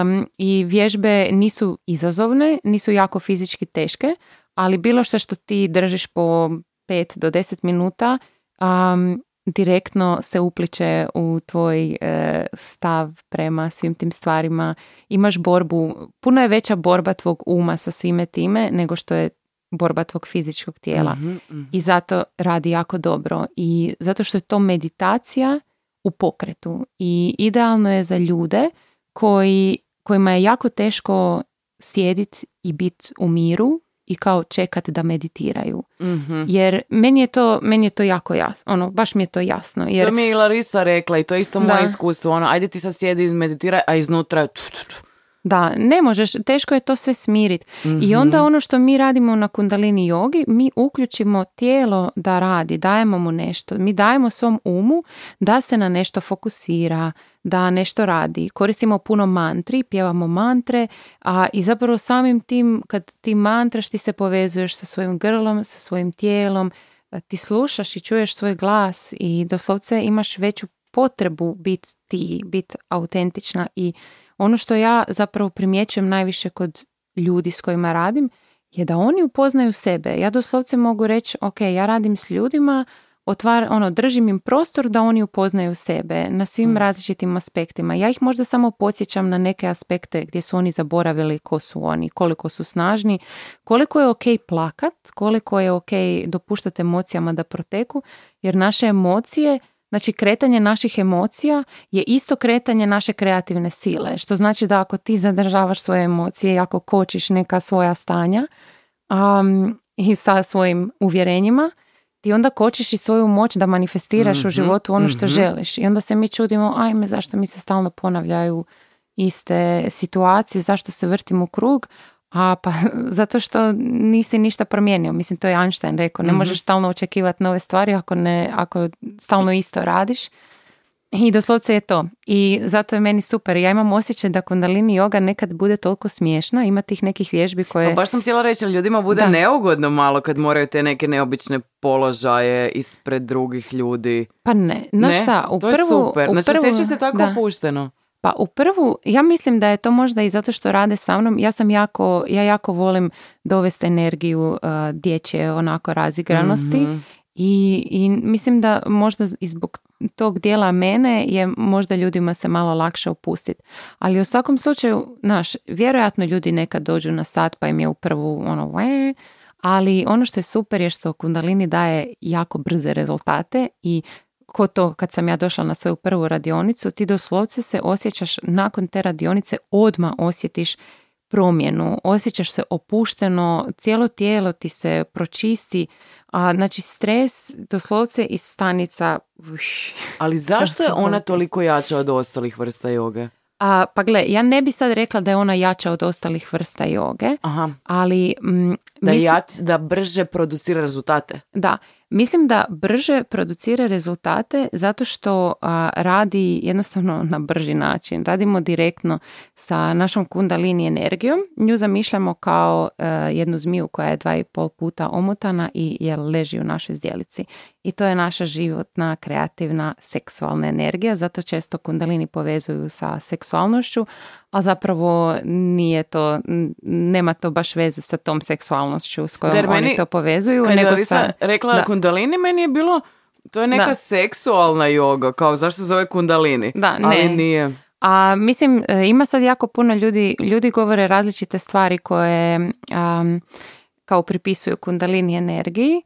Um, i vježbe nisu izazovne, nisu jako fizički teške, ali bilo što što ti držiš po 5 do 10 minuta um, direktno se upliče u tvoj e, stav prema svim tim stvarima. Imaš borbu, puno je veća borba tvog uma sa svime time nego što je borba tvog fizičkog tijela. Mhm, mhm. I zato radi jako dobro. I zato što je to meditacija u pokretu. I idealno je za ljude koji, kojima je jako teško sjediti i biti u miru i kao čekat da meditiraju. Mhm. Jer meni je to, meni je to jako jasno. Ono, baš mi je to jasno. Jer To mi je i Larisa rekla i to je isto moje Da. iskustvo. Ono, ajde ti sad sjedi i meditiraj, a iznutra. Da, ne možeš, teško je to sve smiriti. I Mhm. onda ono što mi radimo na kundalini jogi, mi uključimo tijelo da radi, dajemo mu nešto. Mi dajemo svom umu da se na nešto fokusira, da nešto radi. Koristimo puno mantri, pjevamo mantre, a i zapravo samim tim kad ti mantraš ti se povezuješ sa svojim grlom, sa svojim tijelom, ti slušaš i čuješ svoj glas i doslovce imaš veću potrebu biti ti, biti autentična i ono što ja zapravo primjećujem najviše kod ljudi s kojima radim je da oni upoznaju sebe. Ja doslovce mogu reći, ok, ja radim s ljudima, otvar, ono, držim im prostor da oni upoznaju sebe na svim različitim aspektima. Ja ih možda samo podsjećam na neke aspekte gdje su oni zaboravili ko su oni, koliko su snažni, koliko je ok plakat, koliko je ok dopuštati emocijama da proteku, jer naše emocije Znači, kretanje naših emocija je isto kretanje naše kreativne sile, što znači da ako ti zadržavaš svoje emocije i ako kočiš neka svoja stanja um, i sa svojim uvjerenjima, ti onda kočiš i svoju moć da manifestiraš u Mhm, životu ono što mhm. želiš. I onda se mi čudimo, ajme, zašto mi se stalno ponavljaju iste situacije, zašto se vrtim u krug, a pa zato što nisi ništa promijenio. Mislim, to je Einstein rekao, ne Mhm. možeš stalno očekivati nove stvari ako, ne, ako stalno isto radiš. I doslovce je to. I zato je meni super. Ja imam osjećaj da kundalini yoga nekad bude toliko smiješna, ima tih nekih vježbi koje... Pa baš sam htjela reći, ljudima bude Da. neugodno malo kad moraju te neke neobične položaje ispred drugih ljudi. Pa ne, znaš ne? šta, u to je prvu... super. u Znači, prvu- se tako da. opušteno. Pa u prvu, ja mislim da je to možda i zato što rade sa mnom, ja sam jako, ja jako volim dovesti energiju uh, dječje onako razigranosti Mhm. i, i mislim da možda i zbog, tog dijela mene je možda ljudima se malo lakše opustiti. Ali u svakom slučaju, znaš, vjerojatno ljudi nekad dođu na sat pa im je u prvu ono, "Ue", ali ono što je super je što Kundalini daje jako brze rezultate i ko to kad sam ja došla na svoju prvu radionicu, ti doslovce se osjećaš nakon te radionice odma osjetiš promjenu, osjećaš se opušteno, cijelo tijelo ti se pročisti, a znači stres doslovce iz stanica uš, Ali zašto je ona toliko jača od ostalih vrsta joge? A, pa gle, ja ne bi sad rekla da je ona jača od ostalih vrsta joge, Aha, ali mm, da, mislim- ja, da brže producira rezultate. Da, mislim da brže producira rezultate zato što a, radi jednostavno na brži način. Radimo direktno sa našom kundalini energijom. Nju zamišljamo kao e, jednu zmiju koja je dva i pol puta omotana i je leži u našoj zdjelici. I to je naša životna, kreativna, seksualna energija. Zato često kundalini povezuju sa seksualnošću, a zapravo nije to, nema to baš veze sa tom seksualnošću s kojom Jer oni meni- to povezuju, Kad nego sa... rekla da. kundalini, meni je bilo, to je neka Da. seksualna joga, kao zašto se zove kundalini? Da, Ali ne. nije. A mislim, e, ima sad jako puno ljudi, ljudi govore različite stvari koje am, kao pripisuju kundalini energiji,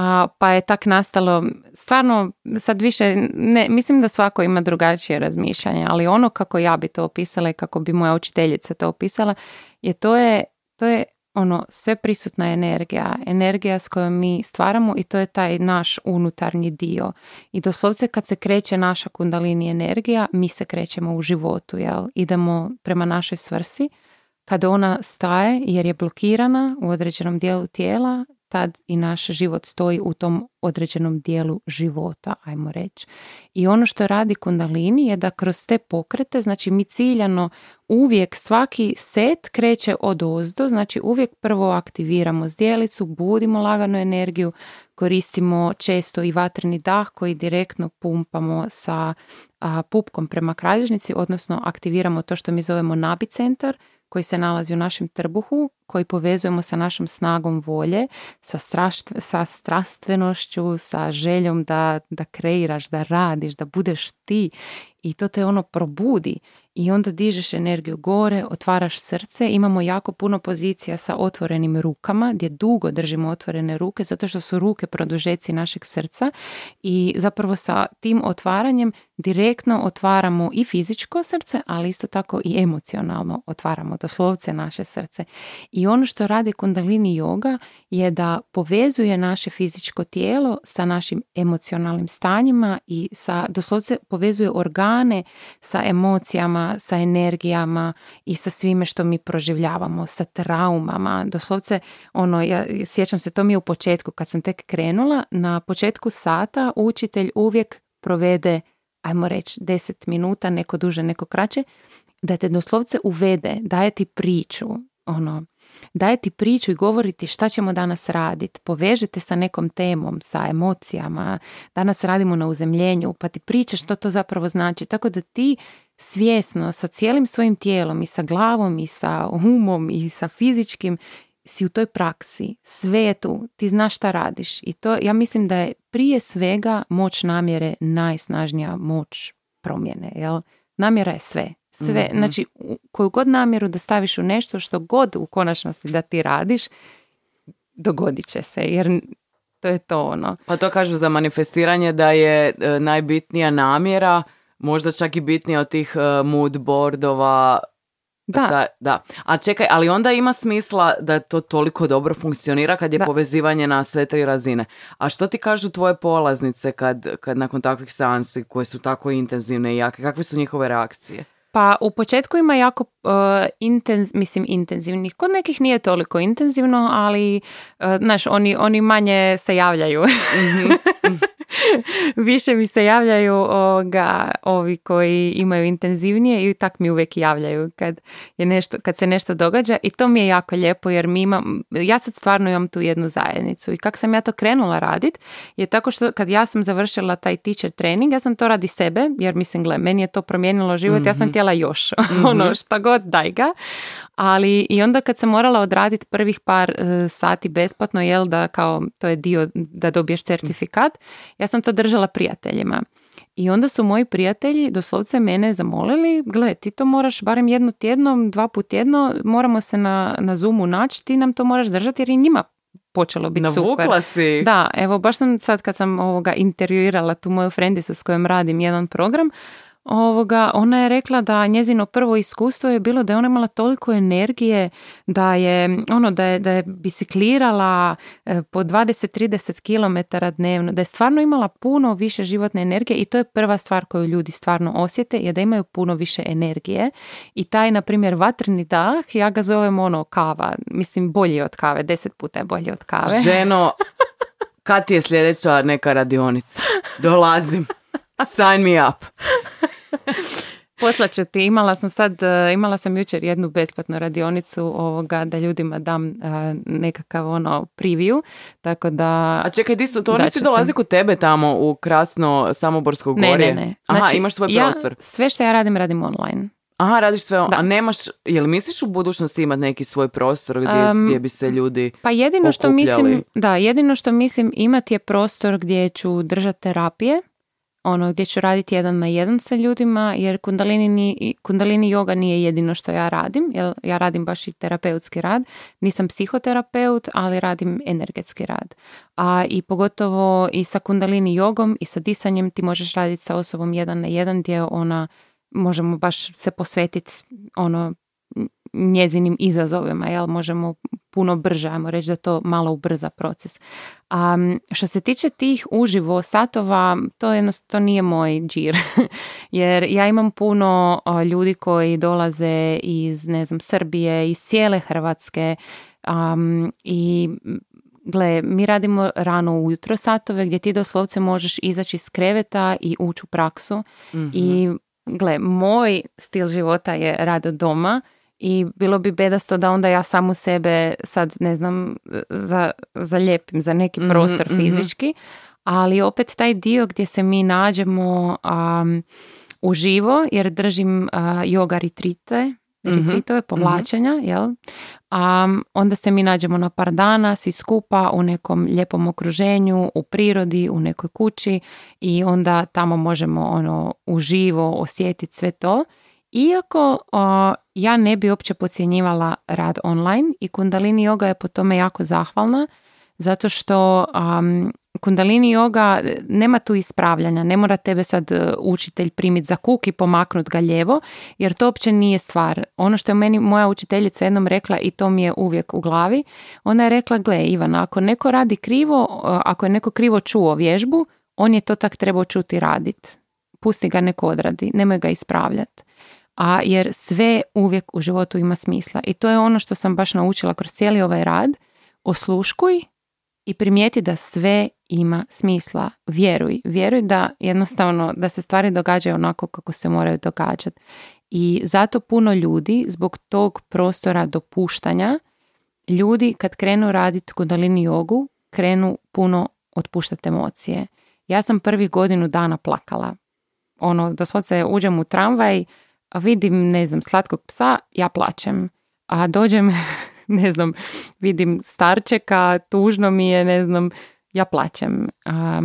a, pa je tak nastalo, stvarno sad više, ne, mislim da svako ima drugačije razmišljanje, ali ono kako ja bi to opisala i kako bi moja učiteljica to opisala, je to je, to je ono sve prisutna energija, energija s kojom mi stvaramo i to je taj naš unutarnji dio. I doslovce kad se kreće naša kundalini energija, mi se krećemo u životu, jel? Idemo prema našoj svrsi. Kada ona staje jer je blokirana u određenom dijelu tijela, tad i naš život stoji u tom određenom dijelu života, ajmo reći. I ono što radi kundalini je da kroz te pokrete, znači mi ciljano uvijek svaki set kreće od ozdo, znači uvijek prvo aktiviramo zdjelicu, budimo laganu energiju, koristimo često i vatreni dah koji direktno pumpamo sa a, pupkom prema kralježnici, odnosno aktiviramo to što mi zovemo nabicentar, koji se nalazi u našem trbuhu, koji povezujemo sa našom snagom volje, sa, strašt- sa strastvenošću, sa željom da, da kreiraš, da radiš, da budeš ti. I to te ono probudi. I onda dižeš energiju gore, otvaraš srce, imamo jako puno pozicija sa otvorenim rukama, gdje dugo držimo otvorene ruke, zato što su ruke produžeci našeg srca. I zapravo sa tim otvaranjem direktno otvaramo i fizičko srce, ali isto tako i emocionalno otvaramo doslovce naše srce. I ono što radi kundalini yoga je da povezuje naše fizičko tijelo sa našim emocionalnim stanjima i sa doslovce povezuje organe sa emocijama, sa energijama i sa svime što mi proživljavamo, sa traumama. Doslovce, ono, ja sjećam se, to mi je u početku, kad sam tek krenula, na početku sata učitelj uvijek provede, ajmo reći, 10 minuta, neko duže, neko kraće, da te doslovce uvede, daje ti priču, ono, daje ti priču i govori ti šta ćemo danas raditi, povežete sa nekom temom, sa emocijama, danas radimo na uzemljenju, pa ti priča što to zapravo znači, tako da ti svjesno sa cijelim svojim tijelom i sa glavom i sa umom i sa fizičkim si u toj praksi, sve je tu, ti znaš šta radiš i to ja mislim da je prije svega moć namjere najsnažnija moć promjene, jel? Namjera je sve. Sve, Mhm. znači koju god namjeru da staviš u nešto što god u konačnosti da ti radiš, dogodit će se, jer to je to ono. Pa to kažu za manifestiranje da je e, najbitnija namjera, možda čak i bitnija od tih e, mood boardova. Da. Ta- da. A čekaj, ali onda ima smisla da to toliko dobro funkcionira kad je Da. povezivanje na sve tri razine. A što ti kažu tvoje polaznice kad, kad nakon takvih seansi koje su tako intenzivne i jake, kakve su njihove reakcije? Pa u početku ima jako uh, intenz, mislim intenzivnih. Kod nekih nije toliko intenzivno, ali uh, znaš, oni, oni manje se javljaju. Više mi se javljaju ovoga, ovi koji imaju intenzivnije i tak mi uvijek javljaju kad, je nešto, kad se nešto događa i to mi je jako lijepo jer mi imam, ja sad stvarno imam tu jednu zajednicu i kako sam ja to krenula radit je tako što kad ja sam završila taj teacher trening, ja sam to radi sebe jer mislim, gle, meni je to promijenilo život, ja sam htjela još, ono šta god daj ga, ali i onda kad sam morala odraditi prvih par e, sati besplatno, jel da kao to je dio da dobiješ certifikat, ja sam to držala prijateljima. I onda su moji prijatelji doslovce mene zamolili, gle, ti to moraš barem jedno tjedno, dva put tjedno, moramo se na, na Zoomu naći, ti nam to moraš držati jer i njima počelo biti super. Navukla si. Da, evo baš sam sad kad sam ovoga intervjuirala tu moju frendicu s kojom radim jedan program, ovoga, ona je rekla da njezino prvo iskustvo je bilo da je ona imala toliko energije da je ono da je, da je biciklirala e, po 20-30 km dnevno, da je stvarno imala puno više životne energije i to je prva stvar koju ljudi stvarno osjete je da imaju puno više energije i taj na primjer vatreni dah, ja ga zovem ono kava, mislim bolji od kave, deset puta je bolji od kave. Ženo, kad ti je sljedeća neka radionica? Dolazim. Sign me up. Poslaću ti, imala sam sad, e, imala sam jučer jednu besplatnu radionicu ovoga da ljudima dam e, nekakav ono preview, tako da... A čekaj, di su, to oni svi dolaze kod tebe tamo u krasno Samoborsko Ne, gorje? ne, ne. Aha, Znači, imaš svoj ja prostor. Sve što ja radim, radim online. Aha, radiš sve, on- Da. a nemaš, jel misliš u budućnosti imati neki svoj prostor gdje, Um, gdje bi se ljudi... Pa jedino što okupljali. mislim, da, jedino što mislim imati je prostor gdje ću držati terapije, ono gdje ću raditi jedan na jedan sa ljudima, jer kundalini, ni- kundalini yoga nije jedino što ja radim, jer ja radim baš i terapeutski rad. Nisam psihoterapeut, ali radim energetski rad. A i pogotovo i sa kundalini jogom i sa disanjem ti možeš raditi sa osobom jedan na jedan gdje ona možemo baš se posvetiti ono njezinim izazovima, jel možemo puno brže, ajmo reći da to malo ubrza proces. A što se tiče tih uživo satova, to jednostavno nije moj džir. Jer ja imam puno ljudi koji dolaze iz, ne znam, Srbije, iz cijele Hrvatske am, i Gle, mi radimo rano ujutro satove gdje ti doslovce možeš izaći iz kreveta i ući u praksu. I gle, moj stil života je rad od doma i bilo bi bedasto da onda ja samu sebe sad ne znam za, zalijepim za neki Mhm, prostor mhm. fizički, ali opet taj dio gdje se mi nađemo um, uživo jer držim uh, yoga retrite, Mhm, retritove, povlačenja, jel? A onda se mi nađemo na par dana, svi skupa u nekom lijepom okruženju, u prirodi, u nekoj kući i onda tamo možemo ono uživo osjetiti sve to. Iako o, ja ne bi uopće podcjenjivala rad online i Kundalini yoga je po tome jako zahvalna zato što um, Kundalini yoga e, nema tu ispravljanja, ne mora tebe sad e, učitelj primiti za kuk i pomaknut ga lijevo, jer to uopće nije stvar. Ono što je meni moja učiteljica jednom rekla i to mi je uvijek u glavi, ona je rekla, gle Ivana, ako neko radi krivo, e, ako je neko krivo čuo vježbu, on je to tak trebao čuti radit. Pusti ga neko odradi, nemoj ga ispravljati. A jer sve uvijek u životu ima smisla. I to je ono što sam baš naučila kroz cijeli ovaj rad. Osluškuj i primijeti da sve ima smisla. Vjeruj. Vjeruj da jednostavno da se stvari događaju onako kako se moraju događati. I zato puno ljudi zbog tog prostora dopuštanja ljudi kad krenu raditi kundalini jogu krenu puno otpuštati emocije. Ja sam prvi godinu dana plakala. Ono, doslovce uđem u tramvaj, vidim, ne znam, slatkog psa, ja plaćem. A dođem, ne znam, vidim starčeka, tužno mi je, ne znam, ja plaćem. A,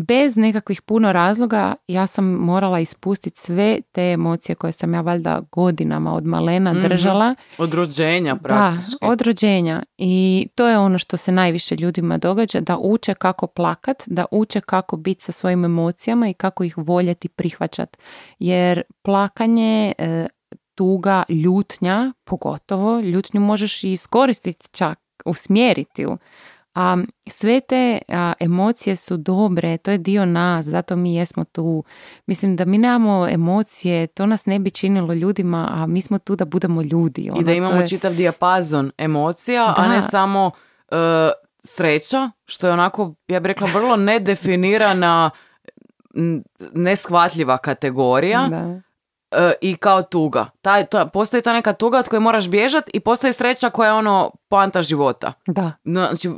bez nekakvih puno razloga ja sam morala ispustiti sve te emocije koje sam ja valjda godinama od malena Mhm. držala. Od rođenja Da, praktički. od rođenja. I to je ono što se najviše ljudima događa, da uče kako plakat, da uče kako biti sa svojim emocijama i kako ih voljeti prihvaćati. Jer plakanje, e, tuga, ljutnja, pogotovo, ljutnju možeš i iskoristiti čak, usmjeriti ju. A sve te a, emocije su dobre, to je dio nas, zato mi jesmo tu. Mislim da mi nemamo emocije, to nas ne bi činilo ljudima, a mi smo tu da budemo ljudi. I ono, da to imamo je- čitav dijapazon emocija, a Da. ne samo e, sreća, što je onako, ja bih rekla, vrlo nedefinirana, neshvatljiva kategorija Da. e, i kao tuga. Taj, ta, postoji ta neka tuga od koje moraš bježati i postoji sreća koja je ono poanta života. Da. Znači,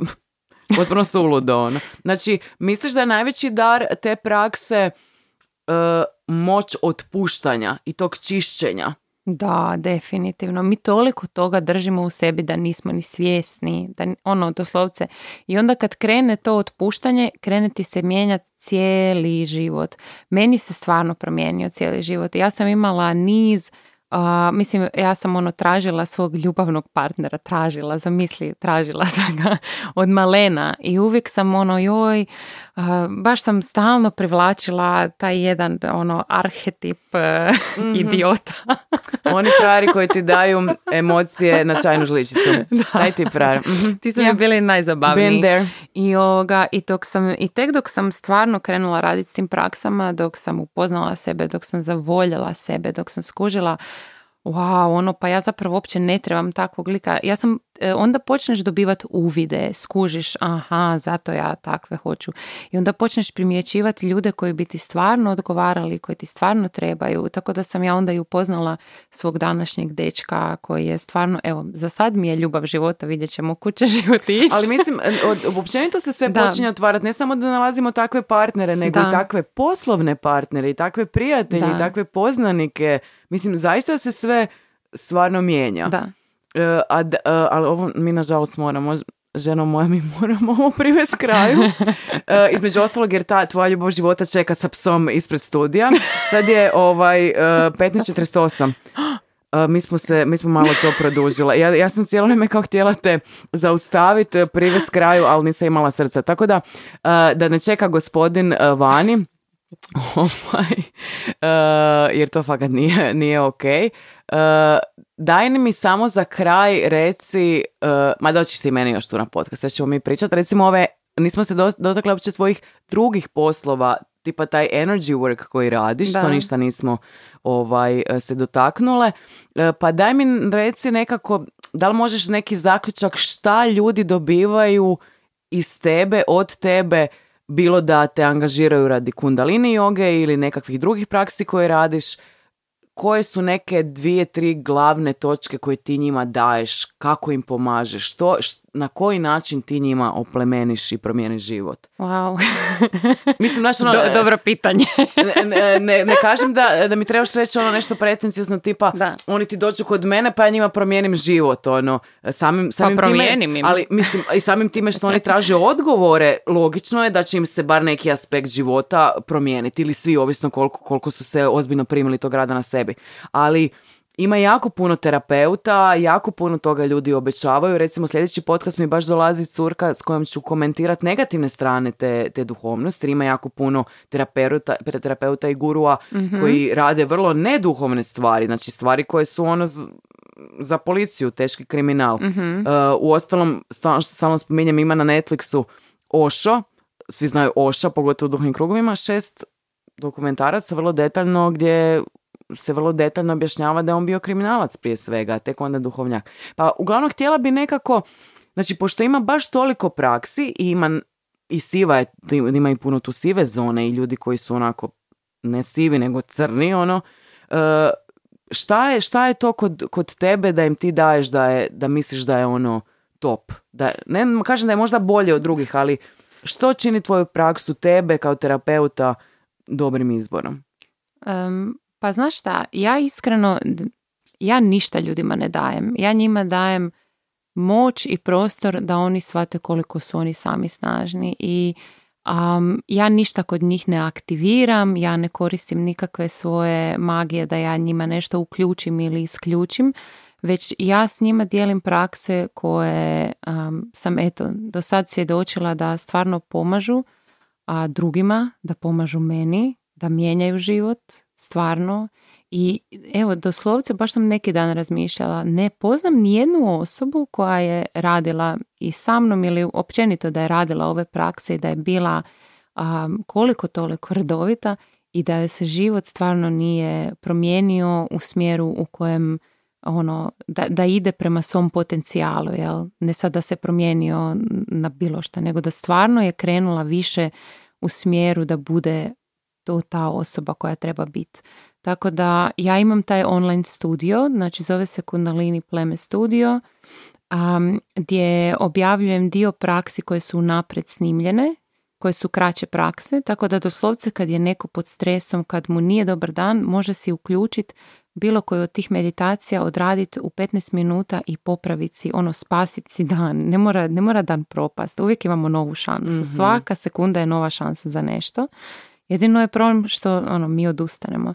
potpuno suludo ono. Znači, misliš da je najveći dar te prakse e, moć otpuštanja i tog čišćenja? Da, definitivno. Mi toliko toga držimo u sebi da nismo ni svjesni, da ono doslovce. I onda kad krene to otpuštanje, krene ti se mijenjati cijeli život. Meni se stvarno promijenio cijeli život. Ja sam imala niz a, mislim, ja sam ono tražila svog ljubavnog partnera, tražila, zamisli, tražila sam ga od malena i uvijek sam ono, joj, baš sam stalno privlačila taj jedan ono arhetip e, idiota. Oni frari koji ti daju emocije na čajnu žličicu. Daj ti frajer. Mhm. Ti su mi bili najzabavniji. Been there. I, ovoga, i, dok sam, I tek dok sam stvarno krenula raditi s tim praksama, dok sam upoznala sebe, dok sam zavoljela sebe, dok sam skužila wow, ono, pa ja zapravo uopće ne trebam takvog lika. Ja sam, onda počneš dobivati uvide, skužiš, aha, zato ja takve hoću. I onda počneš primjećivati ljude koji bi ti stvarno odgovarali, koji ti stvarno trebaju. Tako da sam ja onda i upoznala svog današnjeg dečka koji je stvarno, evo, za sad mi je ljubav života, vidjet ćemo kuće život ići. Ali mislim, od, općenito se sve Da. počinje otvarati. Ne samo da nalazimo takve partnere, nego Da. i takve poslovne partnere, i takve prijatelje, Da. i takve poznanike. Mislim, zaista se sve stvarno mijenja. Da. E, a, d- e, ali ovo mi nažalost moramo, ženo moja, mi moramo ovo privesti kraju. E, između ostalog jer ta tvoja ljubav života čeka sa psom ispred studija. Sad je ovaj e, 15.48. E, mi smo se, mi smo malo to produžile. Ja, ja sam cijelo vrijeme kao htjela te zaustaviti, privesti kraju, ali nisam imala srca. Tako da, e, da ne čeka gospodin vani, ovaj, jer to fakat nije, nije ok. Daj mi samo za kraj reci, e, ma doći ti meni još tu na podcast, sve ćemo mi pričati, recimo ove, nismo se do- dotakli uopće tvojih drugih poslova, tipa taj energy work koji radiš, Da. to ništa nismo ovaj, e, se dotaknule, E, pa daj mi reci nekako, da li možeš neki zaključak šta ljudi dobivaju iz tebe, od tebe, bilo da te angažiraju radi kundalini joge ili nekakvih drugih praksi koje radiš, koje su neke dvije, tri glavne točke koje ti njima daješ, kako im pomažeš, što, š- na koji način ti njima oplemeniš i promijeniš život? Wow. Mislim, znaš, ono, Do- dobro pitanje. ne, ne, ne, kažem da, da mi trebaš reći ono nešto pretencijosno tipa Da. oni ti dođu kod mene pa ja njima promijenim život ono samim, samim promijenim time, im. ali mislim i samim time što oni traže odgovore logično je da će im se bar neki aspekt života promijeniti ili svi ovisno koliko, koliko su se ozbiljno primili tog rada na sebi ali ima jako puno terapeuta, jako puno toga ljudi obećavaju. Recimo sljedeći podcast mi baš dolazi curka s kojom ću komentirati negativne strane te, te duhovnosti. Ima jako puno terapeuta, terapeuta i gurua koji rade vrlo neduhovne stvari, znači stvari koje su ono z- za policiju, teški kriminal. Uh, u ostalom, stalno, što stalno spominjem, ima na Netflixu Ošo, svi znaju Oša, pogotovo u duhovnim krugovima, šest dokumentaraca vrlo detaljno gdje se vrlo detaljno objašnjava da je on bio kriminalac prije svega, tek onda duhovnjak. Pa uglavnom htjela bi nekako, znači pošto ima baš toliko praksi i ima i siva je, ima i puno tu sive zone i ljudi koji su onako ne sivi nego crni ono, e, šta je, šta je to kod, kod tebe da im ti daješ da, je, da misliš da je ono top? Da, ne kažem da je možda bolje od drugih, ali što čini tvoju praksu tebe kao terapeuta dobrim izborom? Em, pa znaš šta, ja iskreno, ja ništa ljudima ne dajem. Ja njima dajem moć i prostor da oni shvate koliko su oni sami snažni i am, ja ništa kod njih ne aktiviram, ja ne koristim nikakve svoje magije da ja njima nešto uključim ili isključim, već ja s njima dijelim prakse koje am, sam eto do sad svjedočila da stvarno pomažu a drugima, da pomažu meni, da mijenjaju život, stvarno. I evo, doslovce, baš sam neki dan razmišljala, ne poznam nijednu osobu koja je radila i sa mnom ili općenito da je radila ove prakse i da je bila um, koliko toliko redovita i da joj se život stvarno nije promijenio u smjeru u kojem ono, da, da ide prema svom potencijalu, jel? Ne sad da se promijenio na bilo šta, nego da stvarno je krenula više u smjeru da bude to ta osoba koja treba biti. Tako da ja imam taj online studio, znači zove se Kundalini Pleme Studio, um, gdje objavljujem dio praksi koje su napred snimljene, koje su kraće prakse, tako da doslovce kad je neko pod stresom, kad mu nije dobar dan, može si uključiti bilo koju od tih meditacija odraditi u 15 minuta i popraviti si, ono, spasiti si dan. Ne mora, ne mora dan propast. Uvijek imamo novu šansu. Mhm. Svaka sekunda je nova šansa za nešto. Jedino je problem što ono, mi odustanemo.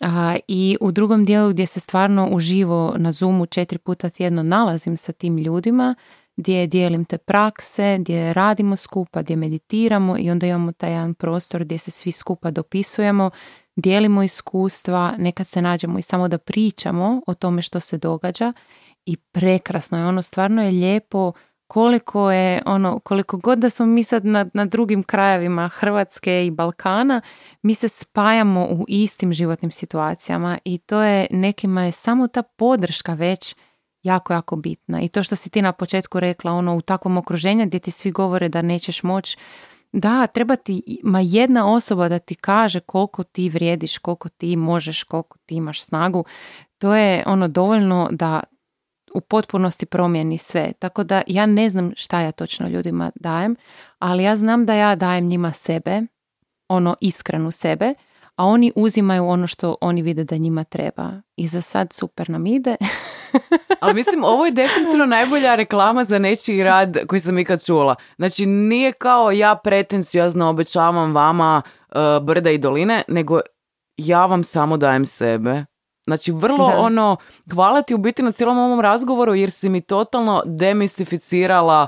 A, I u drugom dijelu gdje se stvarno uživo na Zoomu četiri puta tjedno nalazim sa tim ljudima, gdje dijelim te prakse, gdje radimo skupa, gdje meditiramo i onda imamo taj jedan prostor gdje se svi skupa dopisujemo, dijelimo iskustva, nekad se nađemo i samo da pričamo o tome što se događa i prekrasno je ono, stvarno je lijepo koliko je ono, koliko god da smo mi sad na, na drugim krajevima Hrvatske i Balkana, mi se spajamo u istim životnim situacijama i to je, nekima je samo ta podrška već jako, jako bitna. I to što si ti na početku rekla, ono, u takvom okruženju gdje ti svi govore da nećeš moći, da, treba ti ma jedna osoba da ti kaže koliko ti vrijediš, koliko ti možeš, koliko ti imaš snagu. To je ono dovoljno da u potpunosti promijeni sve. Tako da ja ne znam šta ja točno ljudima dajem, ali ja znam da ja dajem njima sebe, ono iskrenu sebe, a oni uzimaju ono što oni vide da njima treba. I za sad super nam ide. Ali mislim, ovo je definitivno najbolja reklama za nečiji rad koji sam ikad čula. Znači, nije kao ja pretenciozno obećavam vama uh, brda i doline, nego ja vam samo dajem sebe. Znači, vrlo Da. ono, hvala ti u biti na cijelom ovom razgovoru jer si mi totalno demistificirala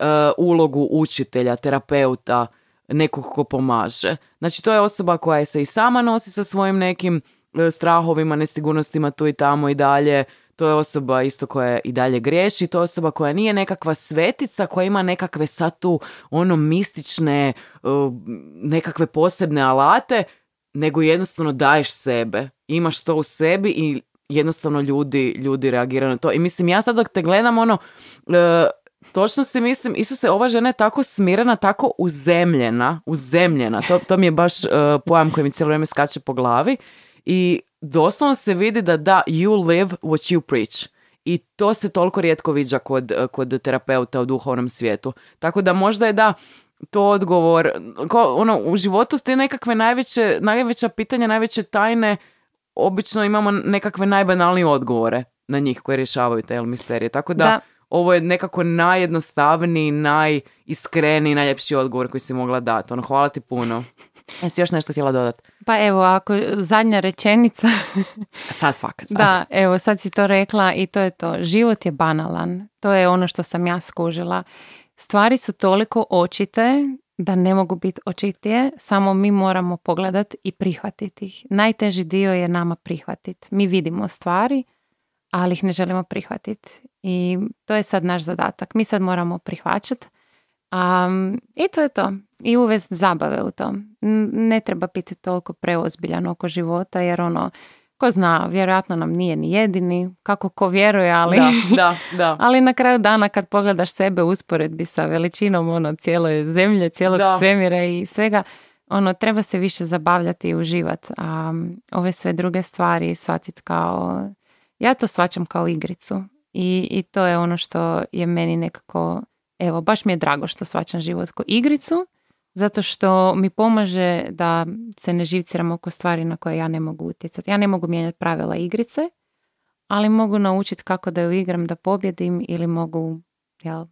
uh, ulogu učitelja, terapeuta, nekog ko pomaže. Znači, to je osoba koja se i sama nosi sa svojim nekim uh, strahovima, nesigurnostima tu i tamo i dalje. To je osoba isto koja i dalje griješi, to je osoba koja nije nekakva svetica, koja ima nekakve sad tu ono mistične, uh, nekakve posebne alate, nego jednostavno daješ sebe. Imaš to u sebi i jednostavno ljudi, ljudi reagiraju na to. I mislim, ja sad dok te gledam, ono, e, točno si mislim, Isuse, ova žena je tako smirena, tako uzemljena, uzemljena. To, to mi je baš e, pojam koji mi cijelo vrijeme skače po glavi. I doslovno se vidi da da, you live what you preach. I to se toliko rijetko viđa kod, kod terapeuta u duhovnom svijetu. Tako da možda je da to odgovor, ko, ono, u životu te nekakve najveće, najveća pitanja, najveće tajne, obično imamo nekakve najbanalnije odgovore na njih koje rješavaju te misterije. Tako da, Da. ovo je nekako najjednostavniji, najiskreniji, najljepši odgovor koji si mogla dati. Ono, hvala ti puno. Jesi još nešto htjela dodati? Pa evo, ako zadnja rečenica, Sad fakat. sad. da, evo sad si to rekla i to je to. Život je banalan. To je ono što sam ja skužila. Stvari su toliko očite da ne mogu biti očitije, samo mi moramo pogledati i prihvatiti ih. Najteži dio je nama prihvatiti. Mi vidimo stvari, ali ih ne želimo prihvatiti. I to je sad naš zadatak. Mi sad moramo prihvaćati. Um, I to je to. I uvesti zabave u to. N- Ne treba biti toliko preozbiljan oko života, jer ono, ko zna, vjerojatno nam nije ni jedini, kako ko vjeruje, ali... Da, da, da. Ali na kraju dana kad pogledaš sebe u usporedbi sa veličinom ono cijele zemlje, cijelog Da. svemira i svega, ono treba se više zabavljati i uživati. A ove sve druge stvari shvatiti kao, ja to shvaćam kao igricu. I, I to je ono što je meni nekako, evo, baš mi je drago što shvaćam život kao igricu, zato što mi pomaže da se ne živciram oko stvari na koje ja ne mogu utjecati. Ja ne mogu mijenjati pravila igrice, ali mogu naučiti kako da ju igram da pobjedim ili mogu jel,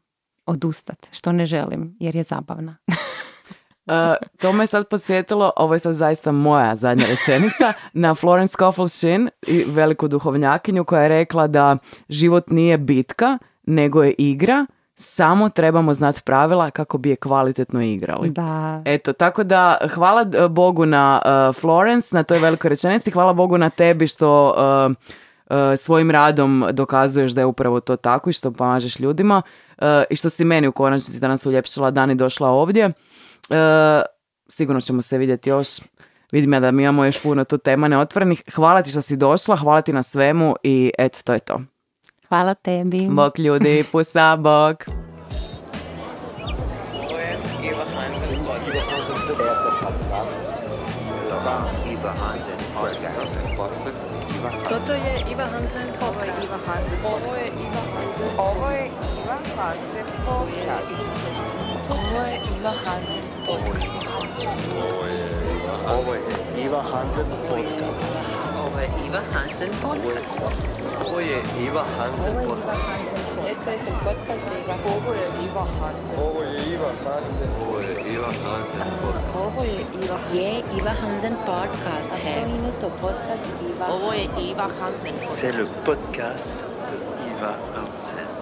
odustat, što ne želim, jer je zabavna. Uh, to me sad podsjetilo, ovo je sad zaista moja zadnja rečenica, na Florence Scoffle Shin, i veliku duhovnjakinju koja je rekla da život nije bitka, nego je igra, samo trebamo znati pravila kako bi je kvalitetno igrali. Da, Eto, tako da hvala uh, Bogu na uh, Florence, na toj velikoj rečenici, hvala Bogu na tebi što uh, uh, svojim radom dokazuješ da je upravo to tako i što pomažeš ljudima i što si meni u konačnici danas uljepšala dan i došla ovdje. Sigurno ćemo se vidjeti još. Vidim ja da mi imamo još puno tu tema neotvorenih. Hvala ti što si došla, hvala ti na svemu i eto, to je to. Hvala tebi. Bok ljudi, pusa, je Iva Hansen podcast. Podcast. Toto je Iva Hansen podcast. Ovo je Iva Hansen. Ovo je Iva Hansen podcast. Ovo je Iva Hansen podcast. Ovo je Iva Hansen podcast. Ovo je Iva Hansen podcast. Ovo je Iva Hansen podcast. Esto es el podcast de Iva Ovo je Iva Hansen. Ovo je Iva Hansen podcast. Ovo je Iva Hansen podcast podcast Iva Iva Hansen C'est le podcast de Iva Hansen.